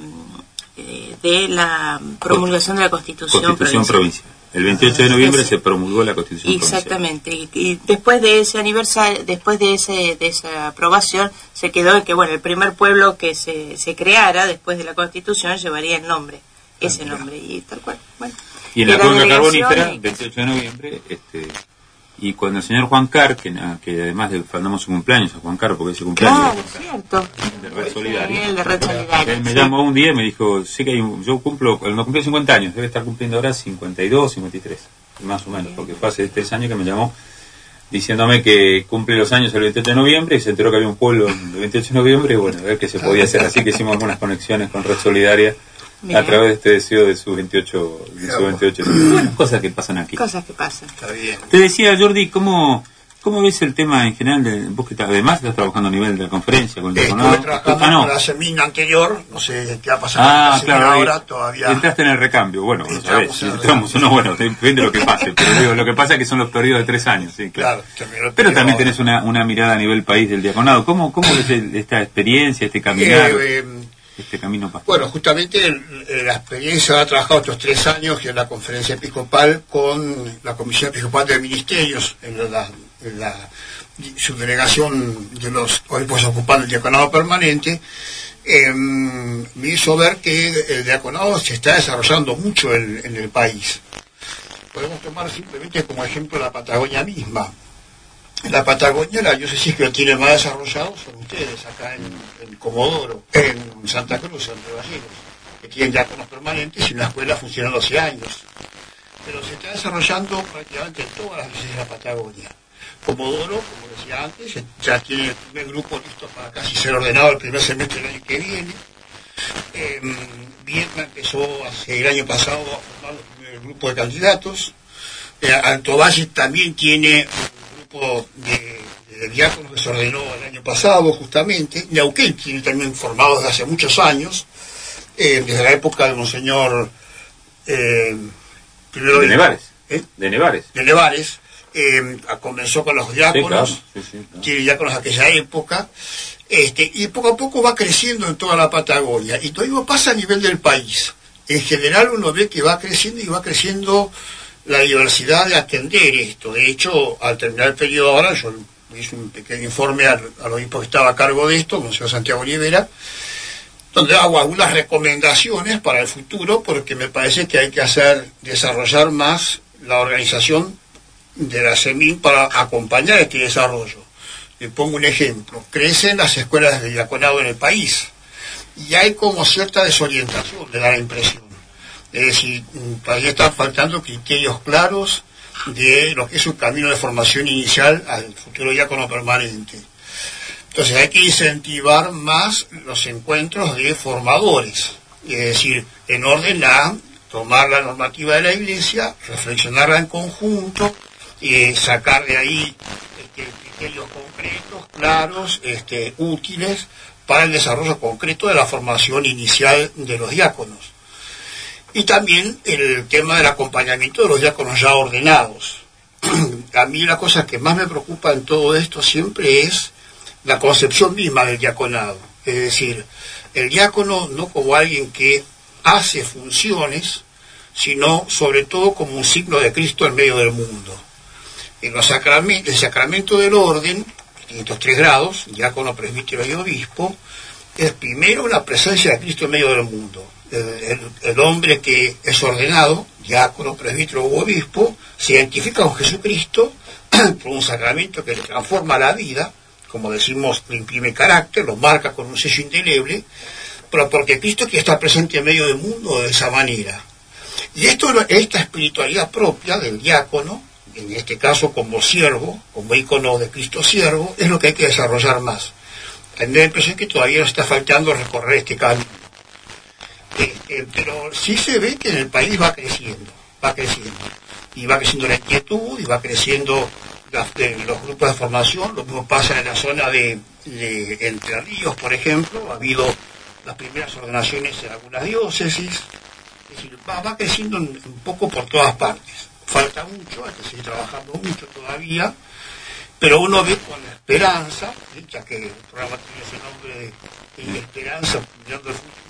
eh, de la promulgación de la Constitución, provincial. El 28 de noviembre se promulgó la Constitución Exactamente. Y, después de ese aniversario, después de ese de esa aprobación, se quedó en que bueno, el primer pueblo que se, se creara después de la Constitución llevaría el nombre, ese ah, nombre y tal cual. Bueno. Y en la cuenca carbonífera, el 28 de noviembre, este, y cuando el señor Juan Car, que, que además le mandamos su cumpleaños a Juan Car, porque es su cumpleaños. Claro, cierto. De Red Solidaria. de Red Solidaria. Él me llamó un día y me dijo, sí que hay yo cumplo, no cumplió 50 años, debe estar cumpliendo ahora 52, 53, más o menos, porque fue hace tres años que me llamó diciéndome que cumple los años el 28 de noviembre y se enteró que había un pueblo el 28 de noviembre y bueno, a ver qué se podía hacer. Así que hicimos algunas conexiones con Red Solidaria a través de este deseo de sus 28, de su 28 cosas que pasan aquí. Cosas que pasan. Está bien. Te decía, Jordi, ¿cómo, ¿cómo ves el tema en general? De, vos que además estás trabajando a nivel de la conferencia con el Estuve trabajando ah, no. la semina anterior, no sé qué ha pasado ah, claro, ahora, todavía... Entraste en el recambio, bueno, no sabés, si entramos o no, bueno, depende de lo que pase, pero digo, lo que pasa es que son los periodos de tres años, sí, claro. pero también tenés una, una mirada a nivel país del diaconado. ¿Cómo, cómo ves esta experiencia, este caminar? Eh, eh, este Bueno, justamente la experiencia ha trabajado otros tres años en la conferencia episcopal con la Comisión Episcopal de Ministerios en la, subdelegación de los obispos ocupando el diaconado permanente. Em, me hizo ver que el diaconado se está desarrollando mucho en el país. Podemos tomar simplemente como ejemplo la Patagonia misma la Patagonia, la diócesis que lo tiene más desarrollado son ustedes, acá en, Comodoro, en Santa Cruz, en Gallegos, que tienen diáconos permanentes y una escuela funcionando hace años. Pero se está desarrollando prácticamente en todas las diócesis de la Patagonia. Comodoro, como decía antes, ya tiene el primer grupo listo para casi ser ordenado el primer semestre del año que viene. Eh, empezó hace el año pasado a formar el primer grupo de candidatos. Eh, también tiene de, de diáconos que se ordenó el año pasado, justamente. Neuquén tiene también formado desde hace muchos años. eh, desde la época de Monseñor eh, primero De Nevares. ¿eh? De Nevares. de Nevares, eh, comenzó con los diáconos, Sí, claro. Sí, sí, claro. tiene diáconos de aquella época, este, y poco a poco va creciendo en toda la Patagonia. Y todo ello pasa a nivel del país. En general uno ve que va creciendo y va creciendo la diversidad de atender esto. De hecho, al terminar el periodo ahora, yo hice un pequeño informe al, al obispo que estaba a cargo de esto, Monseñor Santiago Olivera, donde hago algunas recomendaciones para el futuro, porque me parece que hay que hacer, desarrollar más la organización de la SEMIN para acompañar este desarrollo. Le pongo un ejemplo. Crecen las escuelas de diaconado en el país y hay como cierta desorientación, da la impresión. Es decir, todavía están faltando criterios claros de lo que es un camino de formación inicial al futuro diácono permanente. Entonces hay que incentivar más los encuentros de formadores, es decir, en orden a tomar la normativa de la Iglesia, reflexionarla en conjunto, y sacar de ahí este, criterios concretos, claros, este, útiles para el desarrollo concreto de la formación inicial de los diáconos. Y también el tema del acompañamiento de los diáconos ya ordenados. A mí la cosa que más me preocupa en todo esto siempre es la concepción misma del diaconado. Es decir, el diácono no como alguien que hace funciones, sino sobre todo como un signo de Cristo en medio del mundo. En los sacramentos, el sacramento del orden, en estos tres grados, diácono, presbítero y obispo, es primero la presencia de Cristo en medio del mundo. El, el- hombre que es ordenado, diácono, presbítero u obispo, se identifica con Jesucristo por un sacramento que le transforma la vida, como decimos, le imprime carácter, lo marca con un sello indeleble, pero porque Cristo que está presente en medio del mundo de esa manera. Y esto, esta espiritualidad propia del diácono, en este caso como siervo, como ícono de Cristo siervo, es lo que hay que desarrollar más. A la impresión que todavía nos está faltando recorrer este camino. Eh, eh, pero sí se ve que en el país va creciendo, va creciendo. Y va creciendo la inquietud, y va creciendo de- los grupos de formación. Lo mismo pasa en la zona de, Entre Ríos, por ejemplo. Ha habido las primeras ordenaciones en algunas diócesis. Es decir, va, va creciendo un, poco por todas partes. Falta mucho, hay que seguir trabajando mucho todavía, pero uno ve con esperanza, ya que el programa tiene ese nombre de, de esperanza, mirando el futuro,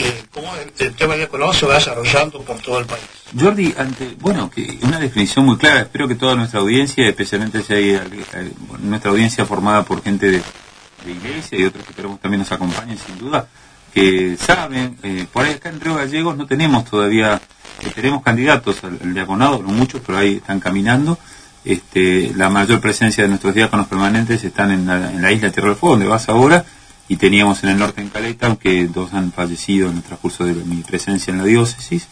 el, el tema del económico se va desarrollando por todo el país. Jordi, ante, bueno, que una definición muy clara, espero que toda nuestra audiencia, especialmente si hay, eh, nuestra audiencia formada por gente de, de iglesia y otros que esperamos también nos acompañen sin duda, que saben, eh, por ahí acá en Río Gallegos no tenemos todavía, eh, tenemos candidatos al, al diaconado, no muchos, pero ahí están caminando. Este, la mayor presencia de nuestros diáconos permanentes están en la, en la isla de Tierra del Fuego, donde vas ahora, y teníamos en el norte en Caleta, aunque dos han fallecido en el transcurso de mi presencia en la diócesis.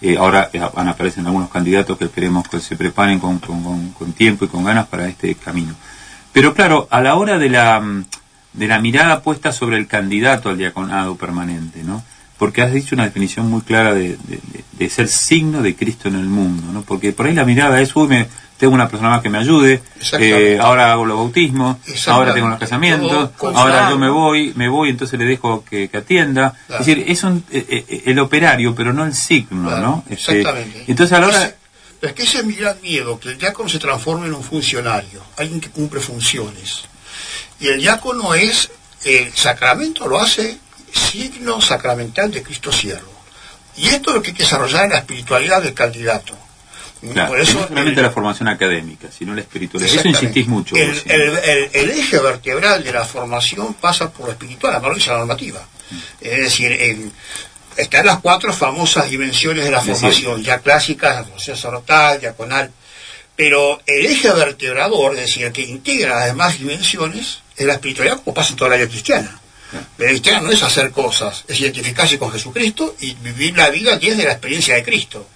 Eh, ahora eh, van a aparecer algunos candidatos que esperemos que se preparen con, con- con- tiempo y con ganas para este camino. Pero claro, a la hora de la, mm, de la mirada puesta sobre el candidato al diaconado permanente, ¿no? Porque has dicho una definición muy clara de, de- de- de ser signo de Cristo en el mundo, ¿no? Porque por ahí la mirada es, uy, me, tengo una persona más que me ayude, eh, ahora hago los bautismos, ahora tengo los casamientos, ahora yo me voy, me voy, entonces le dejo que, que atienda. Claro. Es decir, es un, eh, eh, el operario, pero no el signo, Claro, ¿no? Este, exactamente. entonces a la hora... Es que ese es mi gran miedo, que el diácono se transforme en un funcionario, alguien que cumple funciones. Y el diácono es, el sacramento lo hace signo sacramental de Cristo siervo. Y esto es lo que hay que desarrollar en la espiritualidad del candidato. Claro, Por que eso no solamente el- la formación académica, sino la espiritualidad. Eso insistís mucho. El, vos el- siempre. el- el eje vertebral de la formación pasa por lo espiritual, lo dice la normativa. Es decir, en- están las cuatro famosas dimensiones de la formación, ya clásicas, la formación sacerdotal, diaconal, pero el eje vertebrador, es decir, el que integra las demás dimensiones, es la espiritualidad como pasa en toda la vida cristiana. La vida cristiana no es hacer cosas, es identificarse con Jesucristo y vivir la vida desde la experiencia de Cristo.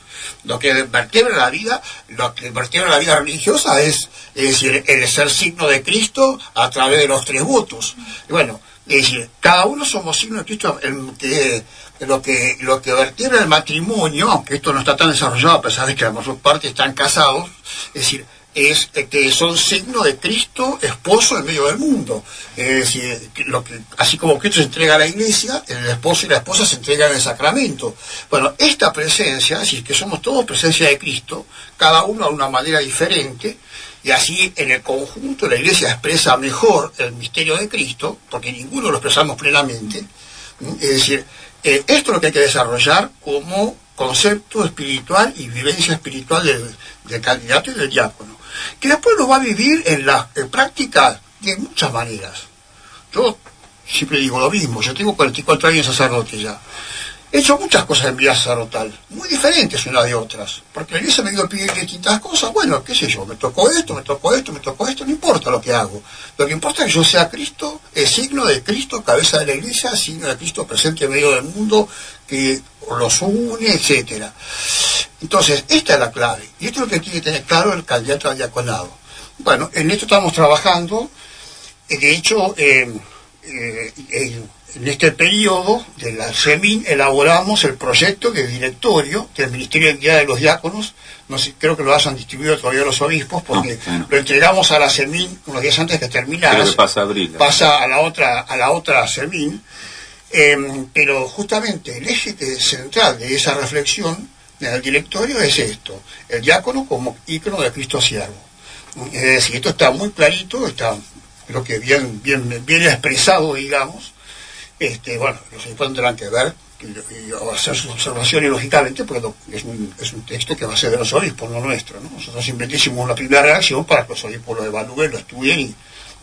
Lo que vertebra la vida, lo que vertebra la vida religiosa es, el ser signo de Cristo a través de los tres votos. Y bueno, es decir, cada uno somos signos de Cristo. El, lo que lo que vertebra el matrimonio, aunque esto no está tan desarrollado a pesar de que la mayor parte están casados, es decir, es eh, que son signo de Cristo esposo en medio del mundo. Es decir, así como Cristo se entrega a la iglesia, el esposo y la esposa se entregan en el sacramento. Bueno, esta presencia, así que somos todos presencia de Cristo, cada uno de una manera diferente, y así en el conjunto la iglesia expresa mejor el misterio de Cristo, porque ninguno lo expresamos plenamente. Es decir, eh, esto es lo que hay que desarrollar como concepto espiritual y vivencia espiritual del, del candidato y del diácono que después lo va a vivir en la práctica de muchas maneras. Yo siempre digo lo mismo, yo tengo 44 años sacerdote ya. He hecho muchas cosas en vida sacerdotal, muy diferentes unas de otras, porque la iglesia me dio pedir distintas cosas, bueno, qué sé yo, me tocó esto, me tocó esto, me tocó esto, no importa lo que hago. Lo que importa es que yo sea Cristo, el signo de Cristo, cabeza de la iglesia, signo de Cristo presente en medio del mundo, que los une, etcétera. Entonces, esta es la clave. Y esto es lo que tiene que tener claro el candidato al diaconado. Bueno, en esto estamos trabajando. De hecho, eh, en este periodo de la SEMIN elaboramos el proyecto de directorio del Ministerio de Entidad de los Diáconos. No sé, creo que lo hayan distribuido todavía los obispos porque lo entregamos a la SEMIN unos días antes de terminar. pasa abril. Pasa a la otra, a la otra SEMIN. Em, pero justamente el eje central de esa reflexión en el directorio es esto, el diácono como ícono de Cristo siervo. Es decir, esto está muy clarito, está creo que bien, bien, bien expresado, digamos. Este, bueno, los obispos tendrán que ver y, hacer sus observaciones lógicamente, porque es un, es un texto que va a ser de los obispos, no nuestro. ¿no? Nosotros simplemente hicimos una primera reacción para que los obispos lo evalúen, lo estudien y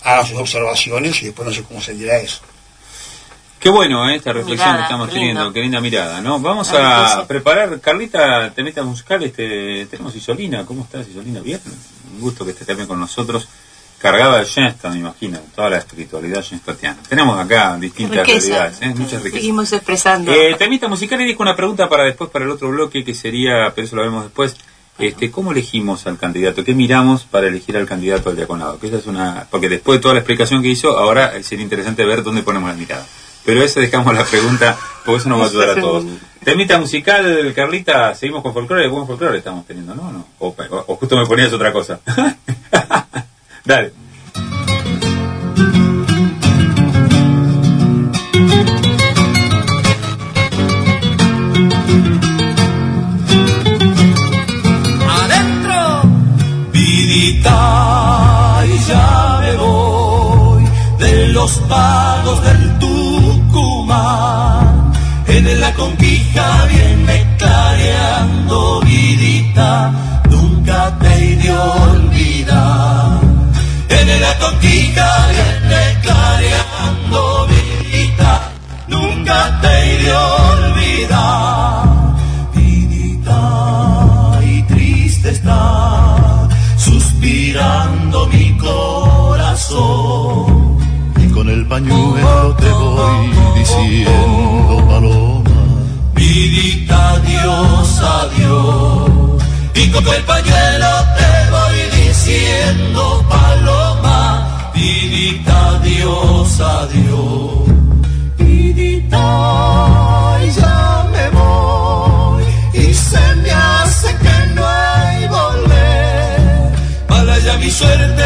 hagan sus observaciones y después no sé cómo seguirá eso. Qué bueno ¿eh? esta reflexión que estamos teniendo, qué linda mirada, ¿no? Vamos a preparar, Carlita, temita musical, este, tenemos Isolina, ¿cómo estás Isolina? Bien, un gusto que estés también con nosotros, cargada de Shensta, me imagino, toda la espiritualidad shenstatiana. Tenemos acá distintas realidades, ¿eh? muchas riquezas. Seguimos expresando. Eh, temita musical y dijo una pregunta para después, para el otro bloque, que sería, pero eso lo vemos después, este, ¿cómo elegimos al candidato? ¿Qué miramos para elegir al candidato al diaconado? Que esa es una, porque después de toda la explicación que hizo, ahora sería interesante ver dónde ponemos la mirada. Pero eso dejamos la pregunta, porque eso nos va a ayudar a todos. Temita musical, Carlita, seguimos con folclore, buen folclore estamos teniendo, ¿no? no? O, o justo me ponías otra cosa. Dale. Adentro, vidita, y ya me voy de los pagos pañuelo te voy diciendo paloma. Vidita Dios, adiós. Y con el pañuelo te voy diciendo paloma. Vidita Dios, adiós. Vidita, ya me voy. Y se me hace que no hay volver. Mala ya mi suerte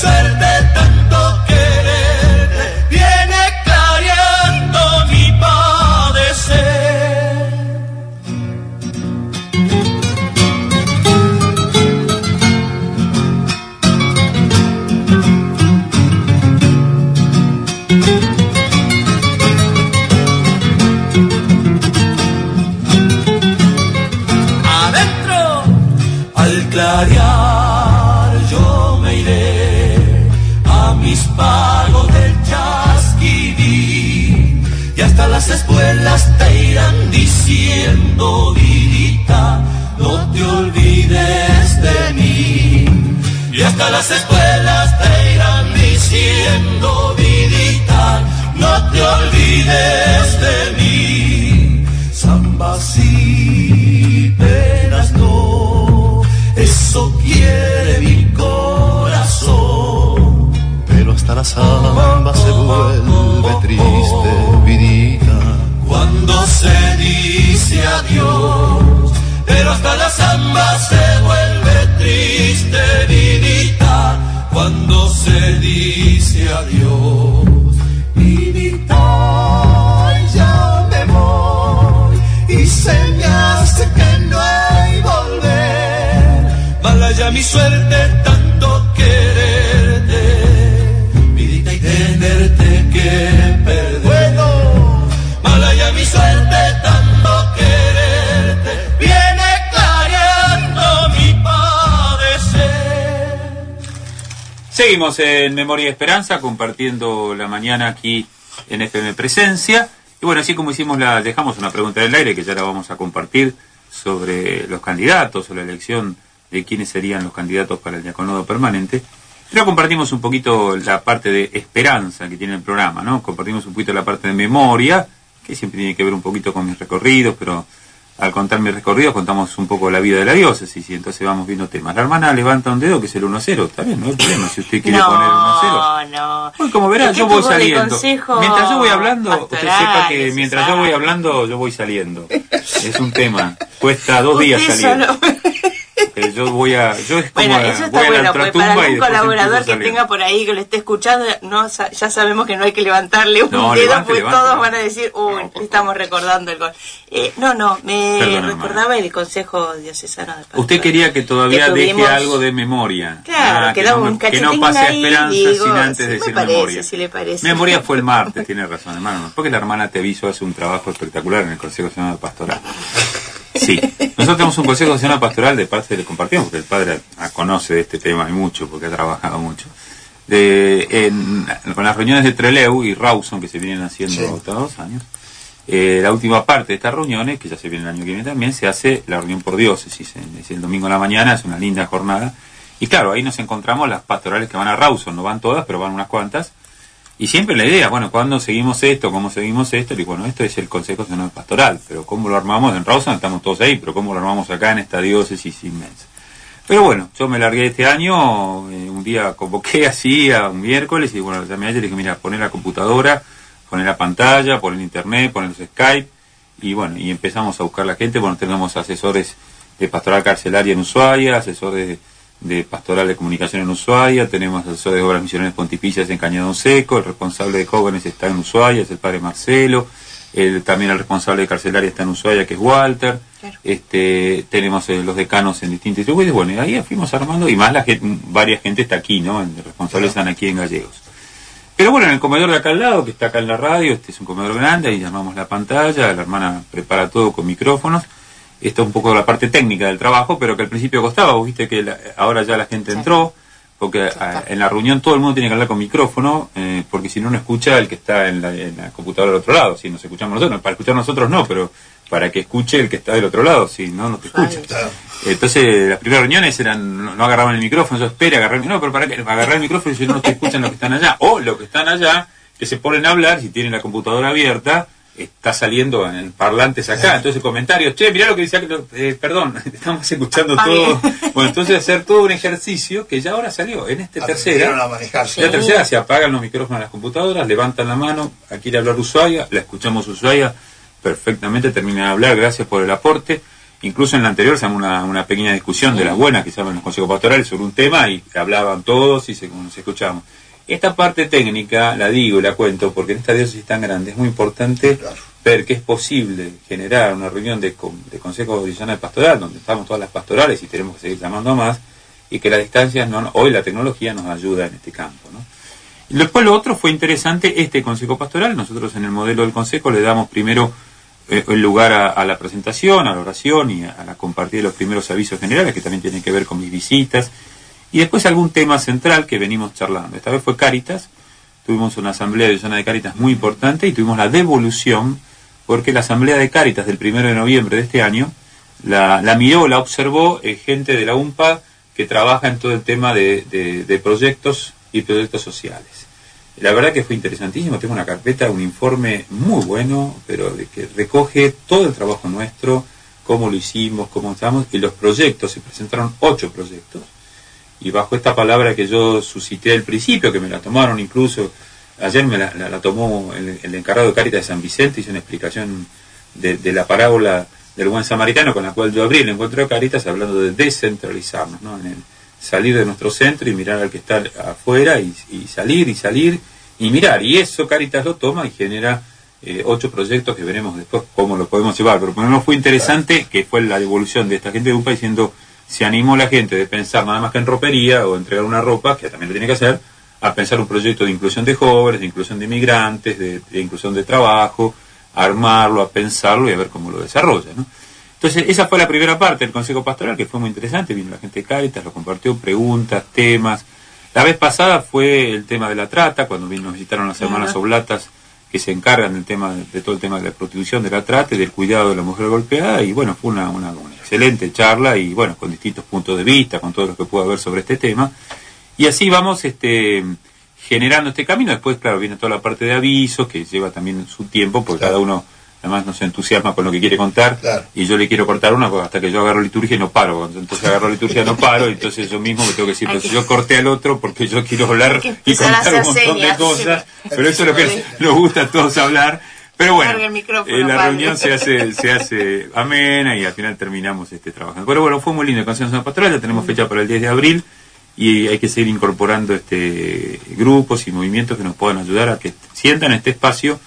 suerte tanto querer viene clareando mi padecer. Adentro al clarear te irán diciendo, vidita, no te olvides de mí. Y hasta las escuelas te irán diciendo, vidita, no te olvides de mí. Zambas y penas no, eso quiere mi corazón. Pero hasta la samba se vuelve triste, vidita cuando se dice adiós, pero hasta la samba se vuelve triste, vidita, cuando se dice adiós, vidita, ya me voy, y se me hace que no hay volver, mala ya mi suerte Seguimos en Memoria y Esperanza compartiendo la mañana aquí en FM Presencia. Y bueno, así como hicimos la, dejamos una pregunta en el aire que ya la vamos a compartir sobre los candidatos o la elección de quiénes serían los candidatos para el diaconado permanente. Pero compartimos un poquito la parte de esperanza que tiene el programa, ¿no? Compartimos un poquito la parte de memoria, que siempre tiene que ver un poquito con mis recorridos, pero al contar mis recorridos contamos un poco la vida de la diócesis y entonces vamos viendo temas. La hermana levanta un dedo que es el 1-0, está bien, no hay problema si usted quiere poner 1-0. No, no. Como verá, ¿Qué yo voy saliendo. Mientras yo voy hablando, usted sepa que mientras yo voy hablando, yo voy saliendo. Es un tema. Cuesta dos días salir. Eh, Yo voy a, yo es como Bueno, eso está voy a la bueno, para algún colaborador que tenga por ahí que lo esté escuchando, no, ya sabemos que no hay que levantarle un No, dedo levante, porque levante, todos van a decir, uy, le estamos recordando el gol. Eh, no, no, me Perdón, recordaba el Consejo Diocesano de Pastores. Usted quería que todavía Que tuvimos- deje algo de memoria. Claro, Ah, que, no, un que no pase a ahí, esperanza digo, sin antes sí, decir parece, memoria. si le parece. Memoria fue el martes, tiene razón, hermano. Porque la hermana te aviso hace un trabajo espectacular en el Consejo Nacional Pastoral. Sí, nosotros tenemos un Consejo Nacional Pastoral de parte de compartimos, porque el padre ah, conoce de este tema y mucho, porque ha trabajado mucho. De, en- con las reuniones de Treleu y Rawson que se vienen haciendo Sí. todos los años, eh, la última parte de estas reuniones, que ya se viene el año que viene también, se hace la reunión por diócesis. Es el domingo en la mañana, es una linda jornada. Y claro, ahí nos encontramos las pastorales que van a Rawson, no van todas, pero van unas cuantas. Y siempre la idea, bueno, ¿cuándo seguimos esto? ¿Cómo seguimos esto? Y bueno, esto es el Consejo Nacional Pastoral, pero ¿cómo lo armamos? En Rawson estamos todos ahí, pero ¿cómo lo armamos acá en esta diócesis inmensa? Pero bueno, yo me largué este año, eh, un día convoqué así a un miércoles y bueno, llamé ayer y dije, mira, poner la computadora, poner la pantalla, poner internet, poner los Skype y bueno, y empezamos a buscar la gente, bueno, tenemos asesores de pastoral carcelaria en Ushuaia, asesores de, de pastoral de comunicación en Ushuaia, tenemos asesores de obras misioneras pontificias en Cañadón Seco, el responsable de jóvenes está en Ushuaia, es el padre Marcelo, el, también el responsable de carcelaria está en Ushuaia, que es Walter, Claro. este tenemos eh, los decanos en distintos distribuidores, bueno, y ahí fuimos armando, y más la gente, varias gente está aquí, ¿no? Los responsables están aquí en Gallegos. Pero bueno, en el comedor de acá al lado, que está acá en la radio, este es un comedor grande, ahí llamamos la pantalla, la hermana prepara todo con micrófonos. Esto es un poco la parte técnica del trabajo, pero que al principio costaba, vos viste que la- ahora ya la gente entró, porque ah, en la reunión todo el mundo tiene que hablar con micrófono, eh, porque si no, no escucha el que está en la, en la computadora del otro lado. Si nos escuchamos nosotros, para escuchar nosotros no, pero para que escuche el que está del otro lado, si no, no te escucha. Claro. Entonces, las primeras reuniones eran, no, no agarraban el micrófono, yo espera agarrar el No, pero para que agarrar el micrófono y si no, no te escuchan los que están allá. O los que están allá, que se ponen a hablar, si tienen la computadora abierta, está saliendo en parlantes acá. Entonces, comentarios, che, mirá lo que dice, aquel- eh, perdón, estamos escuchando Ah, todo. bien. Bueno, entonces hacer todo un ejercicio que ya ahora salió. En este a tercera, manejarse. la tercera se apagan los micrófonos de las computadoras, levantan la mano, aquí quiere hablar Ushuaia, la escuchamos Ushuaia, perfectamente termina de hablar, gracias por el aporte. Incluso en la anterior se llamó una, una pequeña discusión de las buenas que se llaman los consejos pastorales sobre un tema y hablaban todos y se, nos escuchábamos. Esta parte técnica la digo y la cuento porque en esta diócesis tan grande es muy importante Claro. ver que es posible generar una reunión de, de consejo divisional pastoral donde estamos todas las pastorales y tenemos que seguir llamando más y que las distancias, no, hoy la tecnología nos ayuda en este campo. ¿no? Y después lo otro fue interesante, este consejo pastoral, nosotros en el modelo del consejo le damos primero eh, el lugar a, a la presentación, a la oración y a, a la compartir de los primeros avisos generales que también tienen que ver con mis visitas y después algún tema central que venimos charlando. Esta vez fue Cáritas, tuvimos una asamblea de zona de Cáritas muy importante y tuvimos la devolución porque la asamblea de Cáritas del primero de noviembre de este año la, la miró, la observó eh, gente de la UMPA que trabaja en todo el tema de, de- de proyectos y proyectos sociales. La verdad que fue interesantísimo, tengo una carpeta, un informe muy bueno, pero de que recoge todo el trabajo nuestro, cómo lo hicimos, cómo estamos, y los proyectos, se presentaron ocho proyectos, y bajo esta palabra que yo suscité al principio, que me la tomaron incluso, ayer me la, la- la tomó el, el encargado de Cáritas de San Vicente, hizo una explicación de, de la parábola del buen samaritano con la cual yo abrí el encuentro de Cáritas hablando de descentralizarnos, ¿no? En el salir de nuestro centro y mirar al que está afuera y, y salir y salir y mirar. Y eso Cáritas lo toma y genera eh, ocho proyectos que veremos después cómo lo podemos llevar. Pero por lo menos fue interesante que fue la devolución de esta gente de UPA diciendo, se animó la gente de pensar nada más que en ropería o entregar una ropa, que también lo tiene que hacer, a pensar un proyecto de inclusión de jóvenes, de inclusión de inmigrantes, de, de inclusión de trabajo, a armarlo, a pensarlo y a ver cómo lo desarrolla. ¿no? Entonces, esa fue la primera parte del Consejo Pastoral, que fue muy interesante, vino la gente de Cáritas, lo compartió, preguntas, temas. La vez pasada fue el tema de la trata, cuando nos visitaron las hermanas. Oblatas, que se encargan del tema, de todo el tema de la prostitución, de la trata y del cuidado de la mujer golpeada, y bueno, fue una, una, una excelente charla, y bueno, con distintos puntos de vista, con todo lo que pueda haber sobre este tema. Y así vamos este, generando este camino. Después, claro, viene toda la parte de avisos, que lleva también su tiempo, porque Claro. cada uno además no se entusiasma con lo que quiere contar. Claro. Y yo le quiero cortar una pues, hasta que yo agarro liturgia y no paro. Entonces agarro liturgia y no paro, entonces yo mismo me tengo que decir, pues yo corté al otro porque yo quiero hablar y contar un montón señas, de cosas. sí. Pero eso es lo que nos gusta a todos hablar. Pero bueno, eh, la padre. reunión se hace, se hace amena y al final terminamos este trabajando. Pero bueno, fue muy lindo el Consejo Nacional Pastoral, ya tenemos fecha para el 10 de abril y hay que seguir incorporando este grupos y movimientos que nos puedan ayudar a que sientan este espacio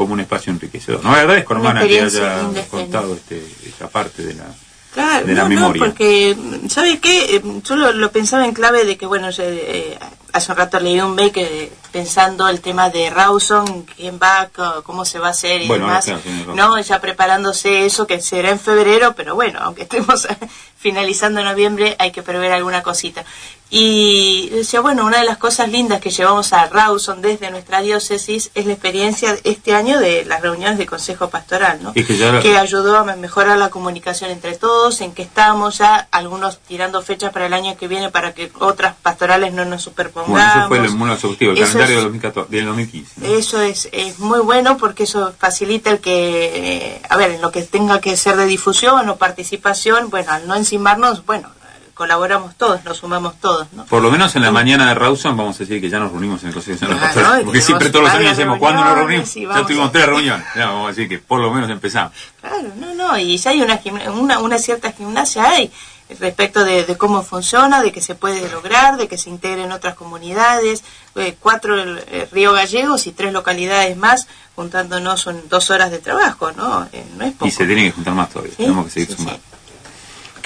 como un espacio enriquecedor. No agradezco, hermana, que haya contado este, esta parte de la... Claro, de la no, memoria. no, porque, ¿sabe qué? Eh, Yo lo, lo pensaba en clave de que, bueno, yo, eh, hace un rato leí un mail que pensando el tema de Rawson, quién va, cómo se va a hacer y Bueno, demás, claro. ¿no? Ya preparándose eso, que será en febrero, pero bueno, aunque estemos finalizando noviembre, hay que prever alguna cosita. Y decía, bueno, una de las cosas lindas que llevamos a Rawson desde nuestra diócesis es la experiencia este año de las reuniones de Consejo Pastoral, ¿no? Que ya- que ayudó a mejorar la comunicación entre todos, en que estamos ya algunos tirando fechas para el año que viene para que otras pastorales no nos superpongamos. Bueno, eso fue el, los objetivos, el Eso calendario es- del 2014, del 2015. ¿no? Eso es, es muy bueno porque eso facilita el que, eh, a ver, en lo que tenga que ser de difusión o participación, bueno, al no encimarnos, bueno, colaboramos todos, nos sumamos todos, ¿no? Por lo menos en la mañana de Rawson vamos a decir que ya nos reunimos en el Consejo Nacional Ah, ¿no? Porque siempre todos los años decimos, ¿cuándo nos reunimos? Ya tuvimos a- tres reuniones, Ya, vamos a decir que por lo menos empezamos. Claro, no, no, y ya hay una, una, una cierta gimnasia hay respecto de, de cómo funciona, de que se puede lograr, de que se integren otras comunidades, eh, cuatro eh, Río Gallegos y tres localidades más, juntándonos son dos horas de trabajo, ¿no? Eh, no es poco. Y se tienen que juntar más todavía, Sí, tenemos que seguir sí, sumando.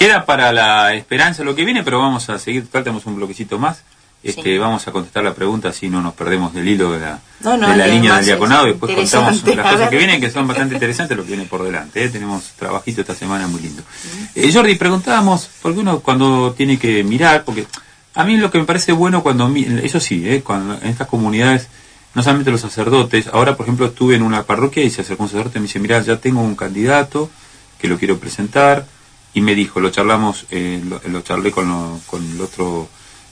Queda para la esperanza lo que viene, pero vamos a seguir, total, tenemos un bloquecito más. Este, Sí. Vamos a contestar la pregunta si no nos perdemos del hilo de la, No, no, de la y línea del diaconado y es después contamos las cosas que vienen, que son bastante interesantes, lo que viene por delante. ¿eh? Tenemos trabajito esta semana muy lindo. Eh, Jordi, preguntábamos, porque uno cuando tiene que mirar, porque a mí lo que me parece bueno cuando, eso sí, ¿eh? cuando en estas comunidades, no solamente los sacerdotes, ahora por ejemplo estuve en una parroquia y se acercó un sacerdote y me dice, mira, ya tengo un candidato que lo quiero presentar, y me dijo, lo charlamos, eh, lo, lo charlé con, lo- con el otro,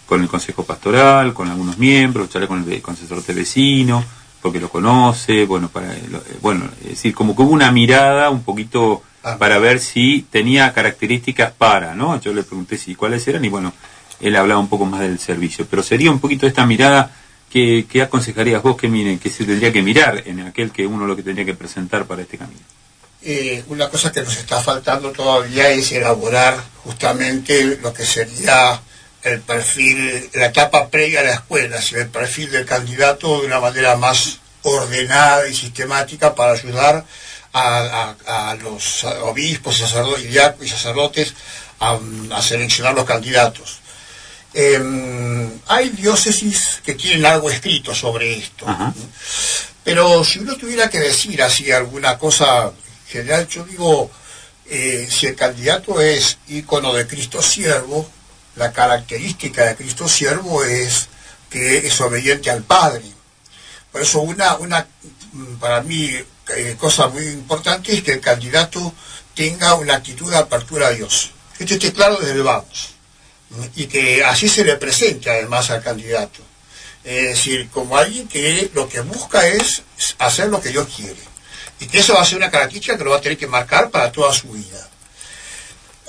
con el consejo pastoral, con algunos miembros, charlé con el, con el sacerdote vecino, porque lo conoce, bueno, para, lo- eh, bueno, es decir, como que hubo una mirada un poquito Ah. para ver si tenía características para, ¿no? Yo le pregunté si cuáles eran y bueno, él hablaba un poco más del servicio, pero sería un poquito esta mirada que, que aconsejarías vos que miren, que se tendría que mirar en aquel que uno lo que tendría que presentar para este camino. Eh, una cosa que nos está faltando todavía es elaborar justamente lo que sería el perfil, la etapa previa a la escuela, el perfil del candidato de una manera más ordenada y sistemática para ayudar a, a- a los obispos sacerdotes, y sacerdotes a, a seleccionar los candidatos. Em, hay diócesis que tienen algo escrito sobre esto. Ajá. Pero si uno tuviera que decir así alguna cosa general, yo digo, eh, si el candidato es ícono de Cristo siervo, la característica de Cristo siervo es que es obediente al Padre. Por eso una, una mm, para mí, eh, cosa muy importante es que el candidato tenga una actitud de apertura a Dios. Que esto esté claro desde el vamos. Y que así se le presente además al candidato. Es decir, como alguien que lo que busca es hacer lo que Dios quiere. Y que eso va a ser una característica que lo va a tener que marcar para toda su vida.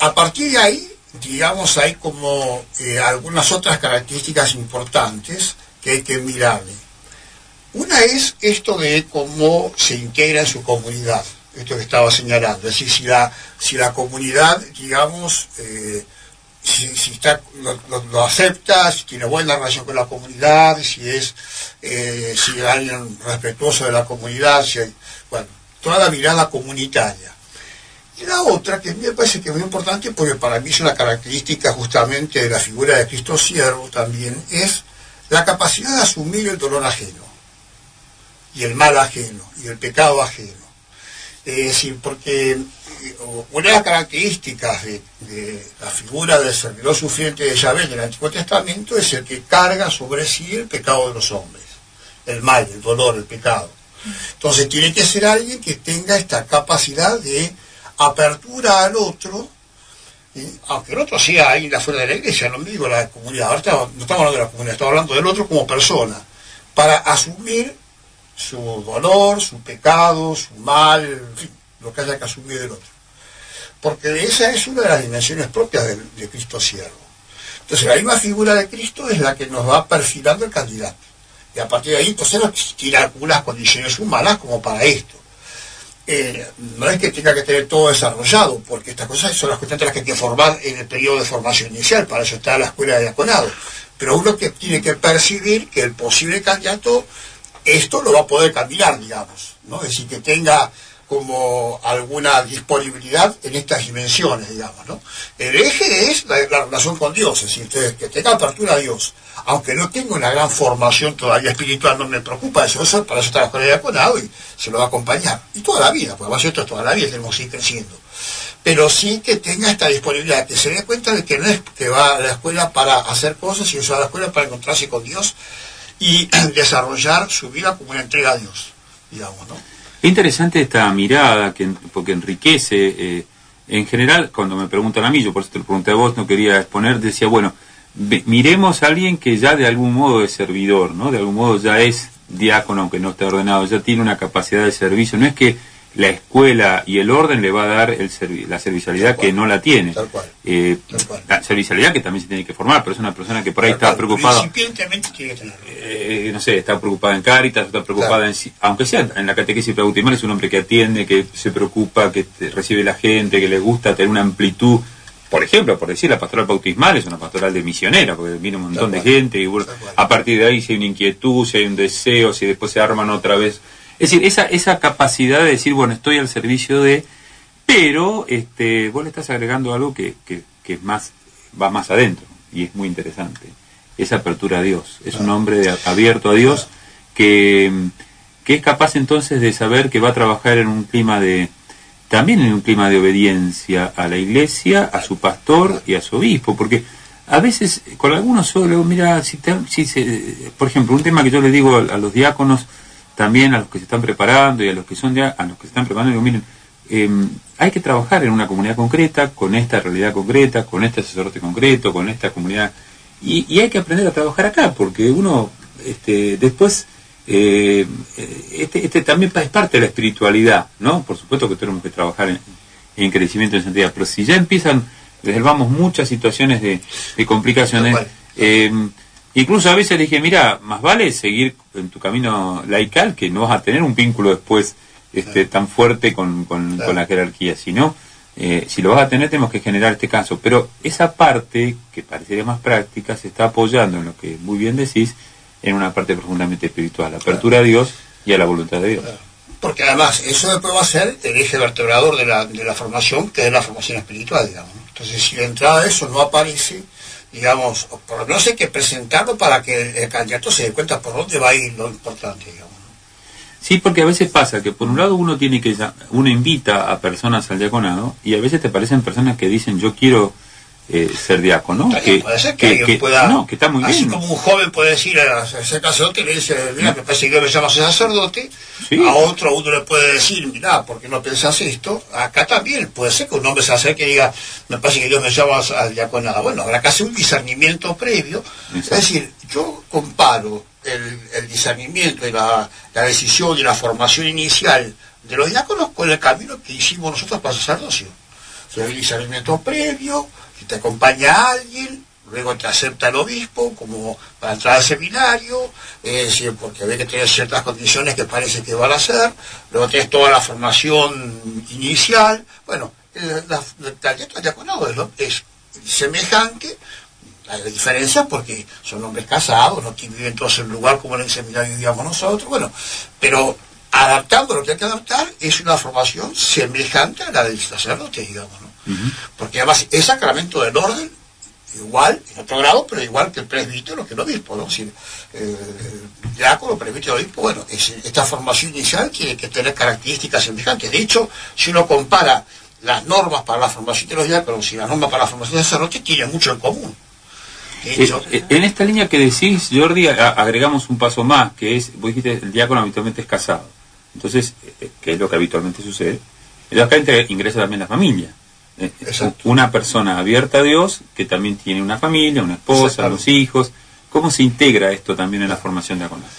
A partir de ahí, digamos, hay como eh, algunas otras características importantes que hay que mirarle. Una es esto de cómo se integra en su comunidad, esto que estaba señalando. Es decir, si la, si la comunidad, digamos, eh, si, si está, lo, acepta, si tiene buena relación con la comunidad, si es, eh, si es alguien respetuoso de la comunidad, si hay- bueno, toda la mirada comunitaria. Y la otra, que me parece que es muy importante, porque para mí es una característica justamente de la figura de Cristo siervo también, es la capacidad de asumir el dolor ajeno, y el mal ajeno, y el pecado ajeno. Es decir, porque eh, una de las características de, de la figura del servidor sufriente de Yahvé en el Antiguo Testamento es el que carga sobre sí el pecado de los hombres, el mal, el dolor, el pecado. Entonces tiene que ser alguien que tenga esta capacidad de apertura al otro, aunque el otro sea ahí la fuera de la iglesia, no digo la comunidad, no estamos hablando de la comunidad, estamos hablando del otro como persona, para asumir su dolor, su pecado, su mal, lo que haya que asumir del otro. Porque esa es una de las dimensiones propias de, de Cristo siervo. Entonces la misma figura de Cristo es la que nos va perfilando el candidato. Y a partir de ahí, entonces no existirá algunas condiciones humanas como para esto. Eh, no es que tenga que tener todo desarrollado, porque estas cosas son las cuestiones las que hay que formar en el periodo de formación inicial, para eso está la escuela de diaconado. Pero uno que tiene que percibir que el posible candidato esto lo va a poder caminar, digamos, ¿no? Es decir, que tenga como alguna disponibilidad en estas dimensiones, digamos, ¿no? El eje es la, la relación con Dios, es decir, que- que tenga apertura a Dios. Aunque no tenga una gran formación todavía espiritual, no me preocupa eso, eso para eso está la escuela de y se lo va a acompañar. Y toda la vida, pues va a ser esto toda la vida, tenemos que ir creciendo. Pero sí que tenga esta disponibilidad, que se dé cuenta de que no es que va a la escuela para hacer cosas, sino que va a la escuela para encontrarse con Dios y desarrollar su vida como una entrega a Dios, digamos, ¿no? Es interesante esta mirada que, porque enriquece. eh, en general, cuando me preguntan a mí, yo por eso te lo pregunté a vos, no quería exponer, decía, bueno, miremos a alguien que ya de algún modo es servidor, ¿no? De algún modo ya es diácono, aunque no esté ordenado, ya tiene una capacidad de servicio. No es que la escuela y el orden le va a dar el servi- la servicialidad que no la tiene. Tal cual. Eh, Tal cual. la servicialidad que también se tiene que formar, pero es una persona que por ahí Tal está cual, preocupada eh, no sé, está preocupada en Cáritas, está preocupada en, aunque sea en la catequesis bautismal, es un hombre que atiende, que se preocupa, que recibe la gente, que le gusta tener una amplitud. Por ejemplo, por decir, la pastoral bautismal es una pastoral de misionera, porque viene un montón de gente y a partir de ahí si hay una inquietud, si hay un deseo, si después se arman otra vez. Es decir, esa, esa capacidad de decir, bueno, estoy al servicio de, pero este, vos le estás agregando algo que, que, más, va más adentro y es muy interesante. Esa apertura a Dios. Es un hombre de- abierto a Dios que, que es capaz entonces de saber que va a trabajar en un clima de, también en un clima de obediencia a la iglesia, a su pastor y a su obispo, porque a veces con algunos solo, mira, si, te- si se- por ejemplo, un tema que yo le digo a, a los diáconos, también a los que se están preparando y a los que son dia- a los que se están preparando, digo, miren, eh, hay que trabajar en una comunidad concreta, con esta realidad concreta, con este sacerdote concreto, con esta comunidad, y, y hay que aprender a trabajar acá, porque uno este, después eh, este, este también es parte de la espiritualidad, ¿no? Por supuesto que tenemos que trabajar en, en crecimiento en santidad, pero si ya empiezan, reservamos muchas situaciones de, de complicaciones, eh, incluso a veces le dije, mira, más vale seguir en tu camino laical que no vas a tener un vínculo después este, tan fuerte con, con, Claro. con la jerarquía, sino eh, si lo vas a tener tenemos que generar este caso, pero esa parte que parecería más práctica se está apoyando en lo que muy bien decís, en una parte profundamente espiritual, la apertura a Dios y a la voluntad de Dios. Porque además, eso después va a ser el eje vertebrador de la, de la formación, que es la formación espiritual, digamos. Entonces, si de entrada eso no aparece, digamos, por lo menos hay que presentarlo para que el, candidato se dé cuenta por dónde va a ir lo importante, digamos. Sí, porque a veces pasa que por un lado uno tiene que uno invita a personas al diaconado y a veces te parecen personas que dicen yo quiero eh, ser diácono, Está bien, que, puede ser que, que- alguien pueda, no, que está muy así bien. como un joven puede decir a ser sacerdote y le dice, mira, me parece que Dios me llama a ser sacerdote, Sí. a otro uno le puede decir, mira, ¿por qué no pensás esto? Acá también puede ser que un hombre se acerque y diga, me parece que Dios me llama al diaconado. Bueno, habrá que hacer un discernimiento previo, Exacto. es decir, yo comparo el, el discernimiento y la, la decisión y la formación inicial de los diáconos con el camino que hicimos nosotros para el sacerdocio. O sea, el discernimiento previo, te acompaña alguien, luego te acepta el obispo como para entrar al seminario, decir, porque ve que tienes ciertas condiciones que parece que van a hacer, luego tienes toda la formación inicial, bueno, el, la, el trayecto es, semejante, hay diferencias porque son hombres casados, no que viven todos en un lugar como en el seminario vivíamos nosotros, bueno, pero adaptando lo que hay que adaptar, es una formación semejante a la del sacerdote, digamos. Porque además es sacramento del orden, igual, en otro grado, pero igual que el presbítero, que el obispo, ¿no? Si, eh, el diácono, presbítero, obispo, bueno, es- esta formación inicial tiene que tener características semejantes. De hecho, si uno compara las normas para la formación de los diáconos y las normas para la formación de sacerdotes, tienen mucho en común. Eh, hecho, eh, en esta línea que decís, Jordi, a- agregamos un paso más, que es, vos dijiste, el diácono habitualmente es casado. Entonces, eh, que es lo que habitualmente sucede, entonces acá ingresa también la familia. Eh, Exacto. Una persona abierta a Dios, que también tiene una familia, una esposa, unos hijos. ¿Cómo se integra esto también en la formación diaconal?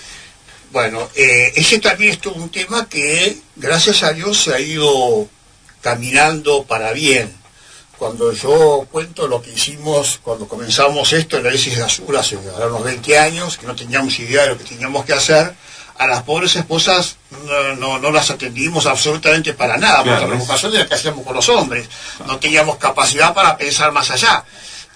Bueno, eh, ese también es todo un tema que, gracias a Dios, se ha ido caminando para bien. Cuando yo cuento lo que hicimos cuando comenzamos esto en la Isis de Azul hace unos 20 años, que no teníamos idea de lo que teníamos que hacer, a las pobres esposas no, no, no las atendimos absolutamente para nada, porque Claro, la es- preocupación era que hacíamos con los hombres. No teníamos capacidad para pensar más allá.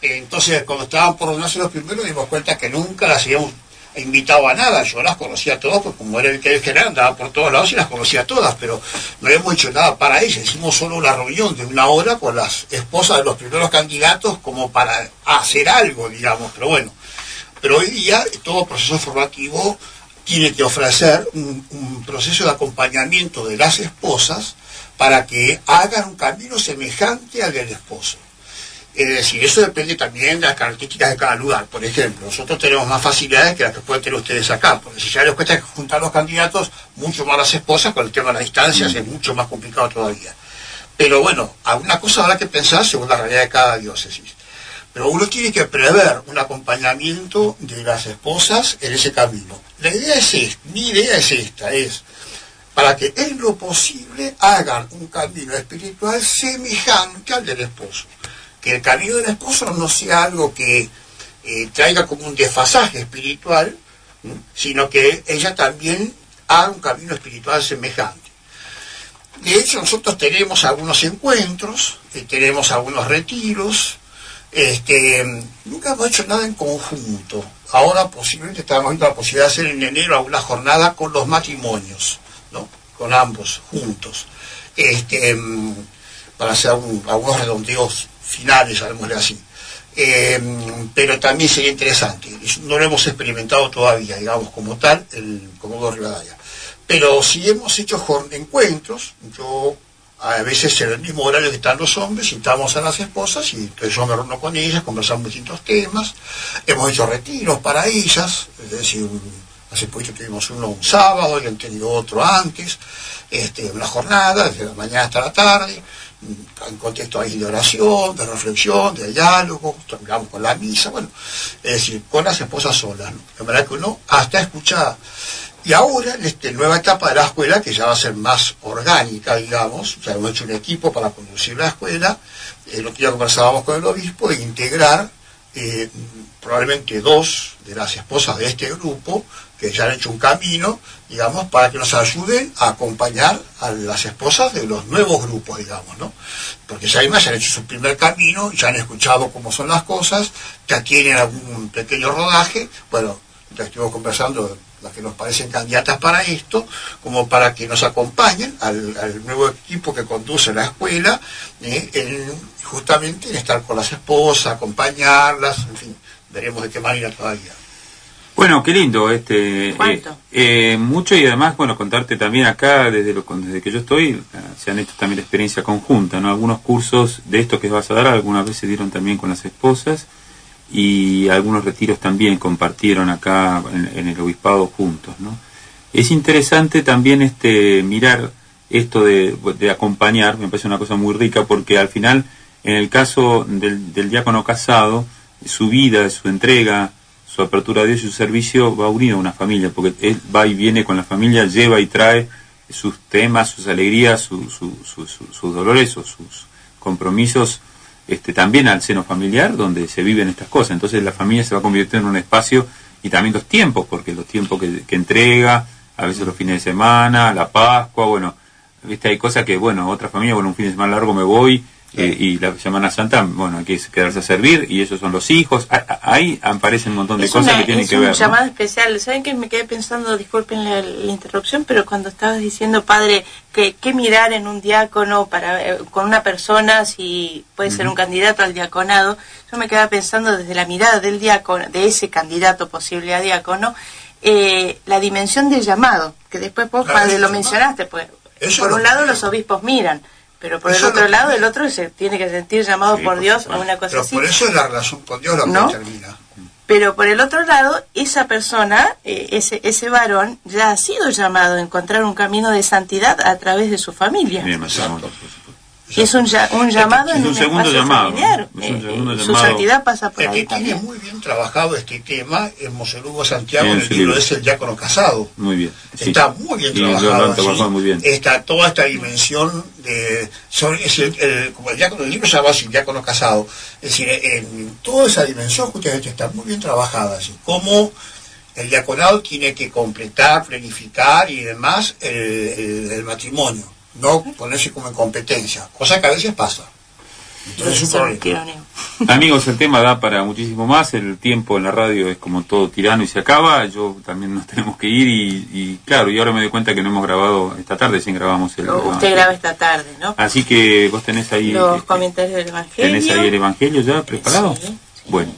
Entonces, cuando estaban por ordenarse los primeros, dimos cuenta que nunca las habíamos invitado a nada. Yo las conocía a todas, porque como era el que general, andaba por todos lados y las conocía a todas, pero no habíamos hecho nada para ellas. Hicimos solo una reunión de una hora con las esposas de los primeros candidatos, como para hacer algo, digamos, pero bueno. Pero hoy día, todo proceso formativo tiene que ofrecer un, proceso de acompañamiento de las esposas para que hagan un camino semejante al del esposo. Es decir, eso depende también de las características de cada lugar. Por ejemplo, nosotros tenemos más facilidades que las que pueden tener ustedes acá, porque si ya les cuesta juntar los candidatos, mucho más las esposas, con el tema de las distancias es mucho más complicado todavía. Pero bueno, alguna cosa habrá que pensar según la realidad de cada diócesis. Pero uno tiene que prever un acompañamiento de las esposas en ese camino. La idea es esta, mi idea es esta, es para que en lo posible hagan un camino espiritual semejante al del esposo. Que el camino del esposo no sea algo que eh, traiga como un desfasaje espiritual, sino que ella también haga un camino espiritual semejante. De hecho, nosotros tenemos algunos encuentros, eh, tenemos algunos retiros, este, nunca hemos hecho nada en conjunto. Ahora posiblemente estamos viendo la posibilidad de hacer en enero alguna jornada con los matrimonios, ¿no? con ambos juntos, este, mm, para hacer algunos redondeos finales, llamémosle así. Eh, pero también sería interesante. No lo hemos experimentado todavía, digamos, como tal, el Comodoro Rivadavia. Pero si hemos hecho encuentros, yo a veces en el mismo horario que están los hombres, citamos a las esposas y entonces yo me reúno con ellas, conversamos distintos temas, hemos hecho retiros para ellas, es decir, hace poquito tuvimos uno un sábado y han tenido otro antes, este, una jornada, desde la mañana hasta la tarde, en contexto ahí de oración, de reflexión, de diálogo, terminamos con la misa, bueno, es decir, con las esposas solas, ¿no? de manera que uno hasta escucha. Y ahora, en esta nueva etapa de la escuela, que ya va a ser más orgánica, digamos, ya hemos hecho un equipo para conducir la escuela, el otro día conversábamos con el obispo de integrar eh, probablemente dos de las esposas de este grupo que ya han hecho un camino, digamos, para que nos ayuden a acompañar a las esposas de los nuevos grupos, digamos, ¿no? Porque ya además ya han hecho su primer camino, ya han escuchado cómo son las cosas, ya tienen algún pequeño rodaje, bueno, ya estuvimos conversando las que nos parecen candidatas para esto, como para que nos acompañen al, al nuevo equipo que conduce la escuela, eh, en- justamente en estar con las esposas, acompañarlas, en fin, veremos de qué manera todavía. Bueno, qué lindo este ¿Cuánto? eh, eh, mucho y además bueno contarte también acá desde lo desde que yo estoy eh, se han hecho también la experiencia conjunta, no algunos cursos de estos que vas a dar algunas veces se dieron también con las esposas y algunos retiros también compartieron acá en, en el obispado juntos, ¿no? Es interesante también este mirar esto de, de acompañar, me parece una cosa muy rica porque al final en el caso del, del diácono casado su vida, su entrega, su apertura a Dios y su servicio va unido a una familia, porque él va y viene con la familia, lleva y trae sus temas, sus alegrías, su- su- su- su- sus dolores o sus compromisos este, también al seno familiar donde se viven estas cosas. Entonces la familia se va convirtiendo en un espacio y también los tiempos, porque los tiempos que, que entrega, a veces los fines de semana, la Pascua, bueno, viste hay cosas que, bueno, otra familia, bueno, un fin de semana largo me voy, Eh, y la Semana Santa, bueno, hay que quedarse a servir y esos son los hijos. A- a- Ahí aparecen un montón de Es, cosas una- que tienen es que un ver. ¿no? llamado especial. ¿Saben que me quedé pensando, disculpen la, la interrupción, pero cuando estabas diciendo, padre, que qué mirar en un diácono para eh, con una persona si puede ser un candidato al diaconado, yo me quedaba pensando desde la mirada del diácono, de ese candidato posible a diácono, eh, la dimensión del llamado, que después vos, padre, lo mencionaste, pues, Eso por un lado los obispos miran, pero por el Eso otro no. lado el otro se tiene que sentir llamado Sí, por por Dios a una cosa Pero así. por eso es la relación con Dios lo que ¿No? determina. Pero por el otro lado, esa persona, eh, ese, ese varón, ya ha sido llamado a encontrar un camino de santidad a través de su familia. Bien, y es un, ya- un llamado Es en un un, segundo llamado, familiar. es un Eh, segundo eh, su llamado. santidad pasa por El ahí que tiene también. muy bien trabajado este tema es Monseñor Hugo Santiago En en su el libro es El Diácono Casado. Muy bien. sí. Está muy bien trabajado. muy bien. Está toda esta dimensión de. sobre- es el- el- como el, diácono, el libro se llama así, Diácono Casado. Es decir, en toda esa dimensión justamente está muy bien trabajada. Así, cómo el diaconado tiene que completar, planificar y demás el, el- el matrimonio. No ponerse como en competencia, cosa que a veces pasa. Entonces es un problema. Amigos, el tema da para muchísimo más. El tiempo en la radio es como todo tirano y se acaba. Yo también nos tenemos que ir y, y claro, y ahora me doy cuenta que no hemos grabado esta tarde, sin grabamos el Usted programa. graba esta tarde, ¿no? Así que vos tenés ahí, Los eh, comentarios del Evangelio. tenés ahí el Evangelio ya preparado. Sí, sí. Bueno,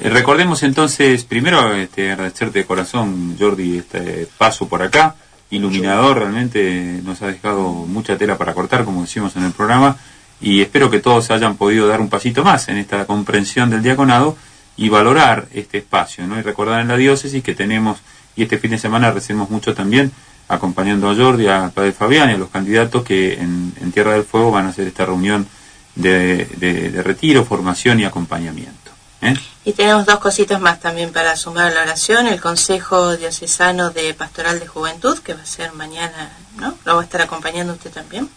eh, recordemos entonces, primero este, agradecerte de corazón, Jordi, este paso por acá. Iluminador, realmente nos ha dejado mucha tela para cortar, como decimos en el programa, y espero que todos hayan podido dar un pasito más en esta comprensión del diaconado y valorar este espacio, ¿no? Y recordar en la diócesis que tenemos, y este fin de semana recibimos mucho también, acompañando a Jordi, a Padre Fabián y a los candidatos que en, Tierra del Fuego van a hacer esta reunión de retiro, formación y acompañamiento. ¿Eh? Y tenemos dos cositas más también para sumar a la oración. El Consejo Diocesano de Pastoral de Juventud, que va a ser mañana, ¿no? ¿Lo va a estar acompañando usted también?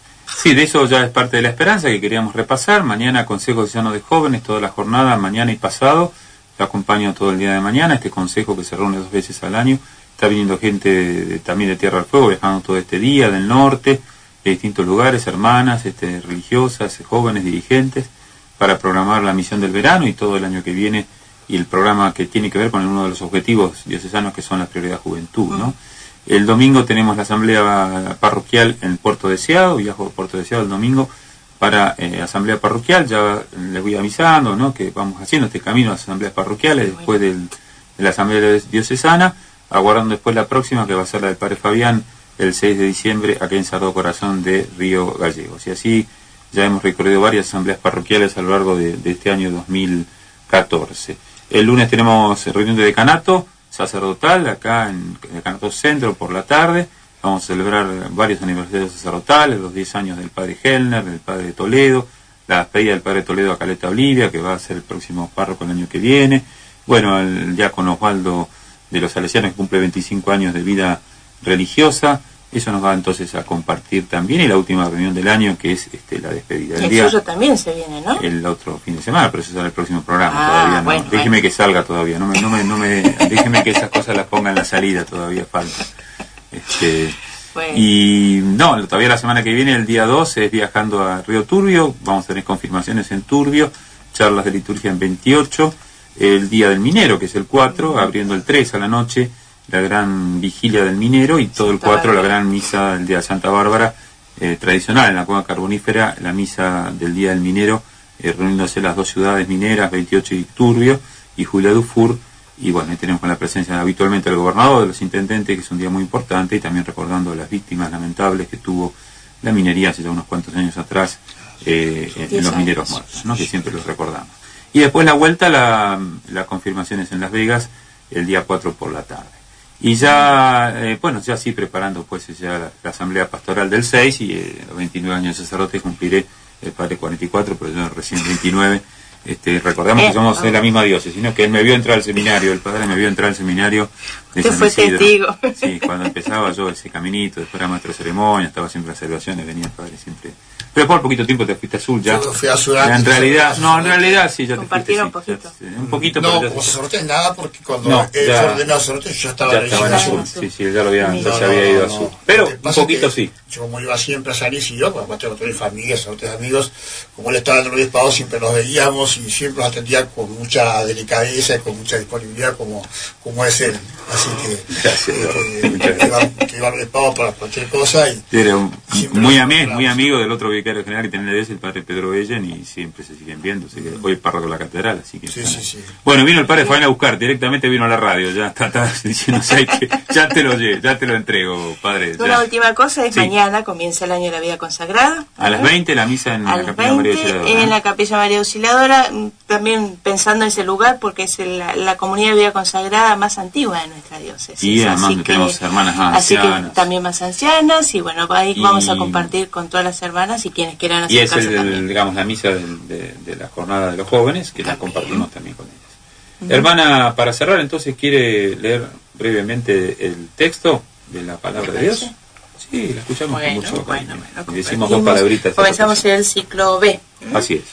Sí, de eso ya es parte de la esperanza que queríamos repasar. Mañana Consejo Diocesano de Jóvenes, toda la jornada, mañana y pasado. Yo acompaño todo el día de mañana este consejo que se reúne dos veces al año. Está viniendo gente de- de- también de Tierra del Fuego, viajando todo este día, del norte, de distintos lugares, hermanas, este, religiosas, jóvenes, dirigentes, para programar la misión del verano y todo el año que viene y el programa que tiene que ver con uno de los objetivos diocesanos que son la prioridad juventud, ¿no? El domingo tenemos la asamblea parroquial en Puerto Deseado, viajo a Puerto Deseado el domingo para eh, asamblea parroquial, ya les voy avisando, ¿no? Que vamos haciendo este camino a asambleas parroquiales después del- de la asamblea diocesana, aguardando después la próxima que va a ser la del Padre Fabián el 6 de diciembre acá en Sardo Corazón de Río Gallegos. Y así ya hemos recorrido varias asambleas parroquiales a lo largo de, este año 2014. El lunes tenemos reunión de decanato sacerdotal acá en decanato centro por la tarde. Vamos a celebrar varios aniversarios sacerdotales, los 10 años del padre Hellner, del padre Toledo, la despedida del padre Toledo a Caleta Olivia, que va a ser el próximo párroco el año que viene. Bueno, el diácono Osvaldo de los Salesianos cumple 25 años de vida religiosa. Eso nos va entonces a compartir también y la última reunión del año que es este, la despedida. El día, suyo también se viene, ¿no? el otro fin de semana, pero eso será el próximo programa. Ah, todavía no. bueno, déjeme bueno. que salga todavía. No me, no me, no me, déjeme que esas cosas las ponga en la salida, todavía falta. Este, Bueno. y no, todavía la semana que viene, el día 2, es viajando a Río Turbio. Vamos a tener confirmaciones en Turbio, charlas de liturgia en 28. El día del minero, que es el 4, abriendo el 3 a la noche, la gran vigilia del minero. Y todo el Santa 4, la gran misa del día de Santa Bárbara, eh, tradicional en la cueva carbonífera, la misa del día del minero, eh, reuniéndose las dos ciudades mineras, 28 y Turbio, y Julia Dufour. Y bueno, ahí tenemos con la presencia habitualmente del gobernador, de los intendentes, que es un día muy importante, y también recordando las víctimas lamentables que tuvo la minería hace ya unos cuantos años atrás eh, en- los mineros muertos, ¿no? que siempre los recordamos. Y después la vuelta, la, la confirmación es en Las Vegas, el día 4 por la tarde. Y ya, eh, bueno, ya sí preparando pues ya la, la asamblea pastoral del 6 y eh, los 29 años de sacerdote cumpliré el padre 44, pero yo recién 29. Este, recordamos Eh, que somos de la misma diócesis, sino que él me vio entrar al seminario, el padre me vio entrar al seminario de Usted San fue Isidro. testigo. Sí, cuando empezaba yo ese caminito, después era maestro de ceremonia, estaba siempre en las celebraciones, venía el padre siempre. Pero por poquito tiempo te fuiste azul ya. Yo fui azul Ya, En realidad, yo- no, en realidad sí, ya te fuiste. Sí, un poquito. ya- un poquito, No, como sacerdote nada, porque cuando No, él ya- ordenado sacerdote yo estaba ya estaba en azul. Azul. Sí, sí, ya lo había, ya No, se había no, ido no, azul. no. Pero un poquito sí. Yo como iba siempre a San Isidro, pues aparte no tenía familia, amigos, como él estaba en el obispado siempre los veíamos y siempre los atendía con mucha delicadeza y con mucha disponibilidad como, como es él. Así que, Gracias, eh, muchas que, para cualquier cosa y Era un- muy, encontramos. muy amigo del otro vicario general que tenía de el padre Pedro Ellen, y siempre se siguen viendo. Así que hoy es párroco de la catedral, así que. Sí, sí, sí. Bueno, vino el padre Fabián a buscar, directamente vino a la radio, ya está, está diciendo, "Sabes qué? ya te lo llevo, ya te lo entrego, padre. Una ya". última cosa es Sí. mañana comienza el año de la vida consagrada. A las 20 la misa en A la capilla María 20 Auxiliadora, en la Capilla María Auxiliadora, también pensando en ese lugar porque es el- la, la comunidad de vida consagrada más antigua de nuestra diócesis. Y además Así que tenemos hermanas Así que ancianas. también más ancianas y bueno, ahí Y- vamos a compartir con todas las hermanas y quienes quieran Y es el, también. digamos, la misa del- de, de la jornada de los jóvenes, que la compartimos también con ellas. Hermana, para cerrar, entonces, ¿quiere leer brevemente el texto de la palabra de Dios? Sí, la escuchamos Bueno, con mucho bueno, bueno, Y decimos dos palabritas. Comenzamos el ciclo B. Así es.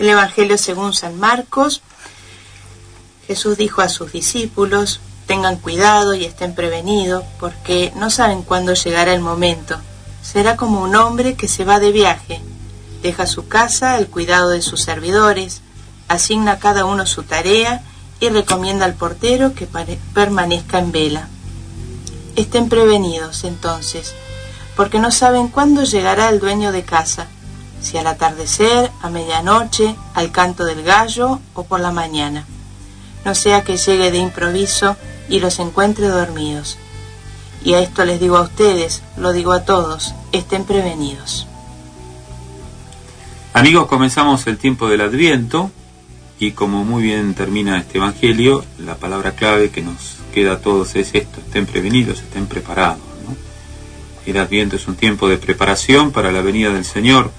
El Evangelio según San Marcos. Jesús dijo a sus discípulos, tengan cuidado y estén prevenidos, porque no saben cuándo llegará el momento. Será como un hombre que se va de viaje, deja su casa, el cuidado de sus servidores, asigna a cada uno su tarea y recomienda al portero que permanezca en vela. Estén prevenidos entonces, porque no saben cuándo llegará el dueño de casa, si al atardecer, a medianoche, al canto del gallo o por la mañana. No sea que llegue de improviso y los encuentre dormidos. Y a esto les digo a ustedes, lo digo a todos, estén prevenidos. Amigos, comenzamos el tiempo del Adviento y como muy bien termina este Evangelio, la palabra clave que nos queda a todos es esto, estén prevenidos, estén preparados. El Adviento es un tiempo de preparación para la venida del Señor,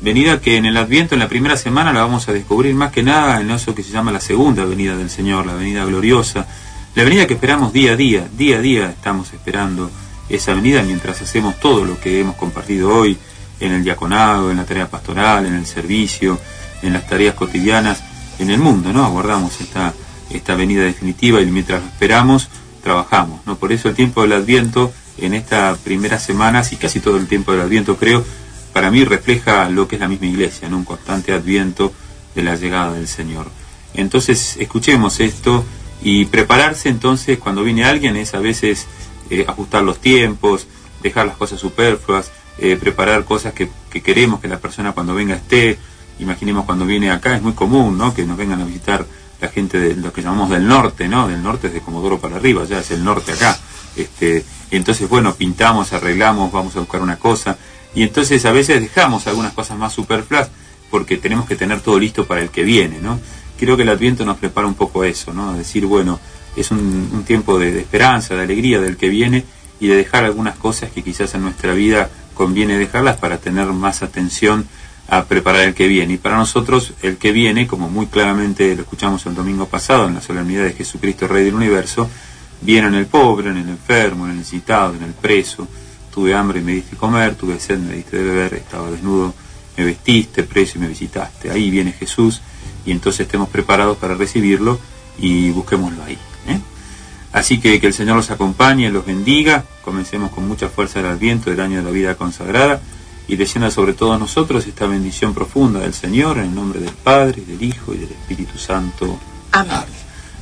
venida que en el Adviento, en la primera semana, la vamos a descubrir más que nada en eso que se llama la segunda venida del Señor, la venida gloriosa, la venida que esperamos día a día, día a día estamos esperando esa venida mientras hacemos todo lo que hemos compartido hoy en el diaconado, en la tarea pastoral, en el servicio, en las tareas cotidianas, en el mundo, ¿no? Aguardamos esta, esta venida definitiva y mientras esperamos, trabajamos, ¿no? Por eso el tiempo del Adviento, en esta primera semana, y casi todo el tiempo del Adviento, creo, para mí refleja lo que es la misma iglesia, ¿no? Un constante adviento de la llegada del Señor. Entonces, escuchemos esto y prepararse entonces cuando viene alguien es a veces eh, ajustar los tiempos, dejar las cosas superfluas, eh, preparar cosas que, que queremos que la persona cuando venga esté. Imaginemos cuando viene acá, es muy común, ¿no? Que nos vengan a visitar la gente de lo que llamamos del norte, ¿no? Del norte es de Comodoro para arriba, ya es el norte acá. Este, entonces, bueno, pintamos, arreglamos, vamos a buscar una cosa. Y entonces a veces dejamos algunas cosas más superfluas porque tenemos que tener todo listo para el que viene, ¿no? Creo que el Adviento nos prepara un poco eso, ¿no? Decir, bueno, es un, un tiempo de, de esperanza, de alegría del que viene y de dejar algunas cosas que quizás en nuestra vida conviene dejarlas para tener más atención a preparar el que viene. Y para nosotros el que viene, como muy claramente lo escuchamos el domingo pasado en la solemnidad de Jesucristo, Rey del Universo, viene en el pobre, en el enfermo, en el necesitado, en el preso. Tuve hambre y me diste comer, tuve sed, me diste de beber, estaba desnudo, me vestiste, preso y me visitaste. Ahí viene Jesús y entonces estemos preparados para recibirlo y busquémoslo ahí. ¿eh? Así que que el Señor los acompañe, los bendiga, comencemos con mucha fuerza el adviento del año de la vida consagrada y descienda sobre todos nosotros esta bendición profunda del Señor en el nombre del Padre, del Hijo y del Espíritu Santo. Amén.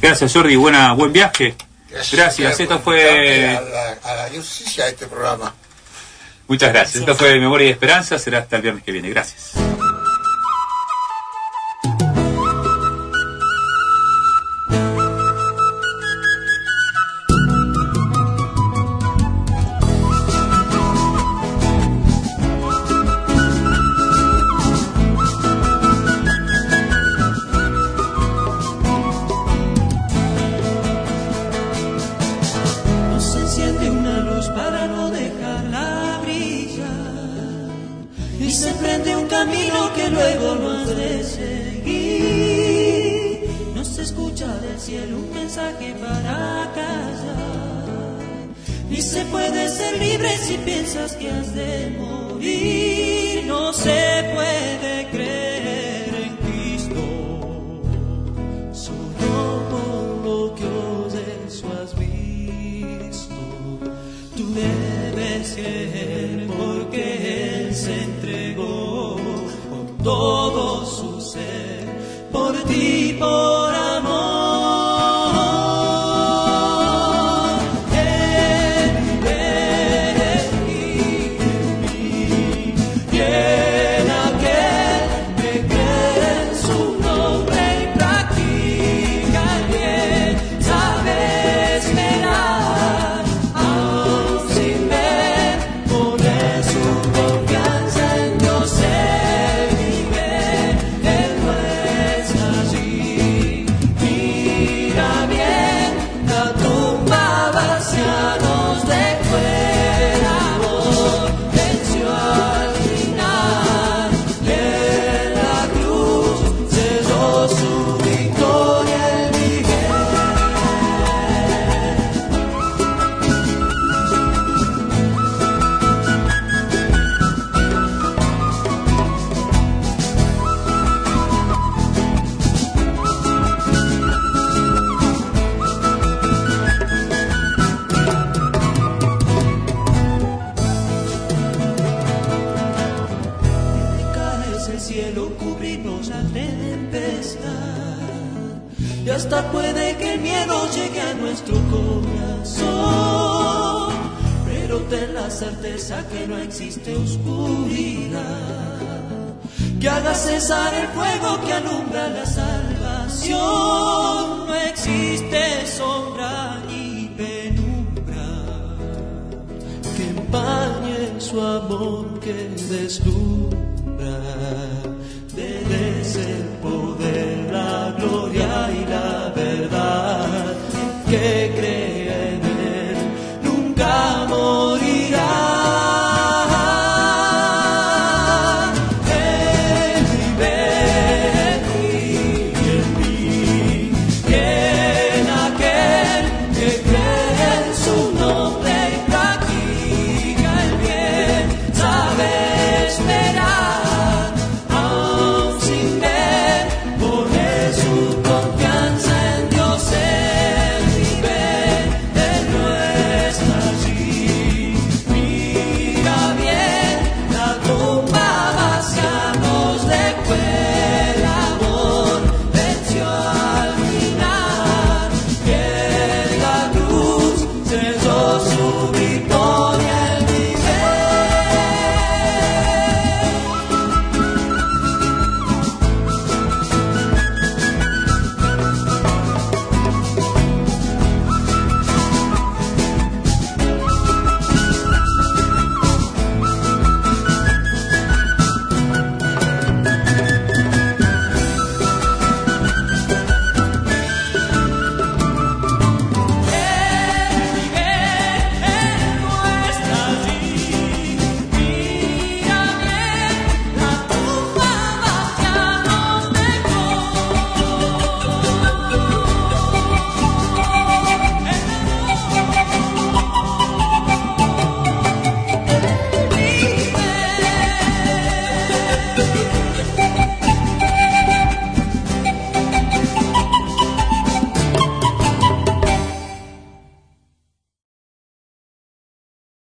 Gracias Jordi, buena, buen viaje. Gracias, esto fue... A la, a la diócesis a este programa. Muchas gracias. Esto fue Memoria y Esperanza, será hasta el viernes que viene. Gracias. ten la certeza que no existe oscuridad. Que haga cesar el fuego que alumbra la salvación. No existe sombra ni penumbra que empañe su amor que deslumbra. Debe el poder, la gloria y la verdad.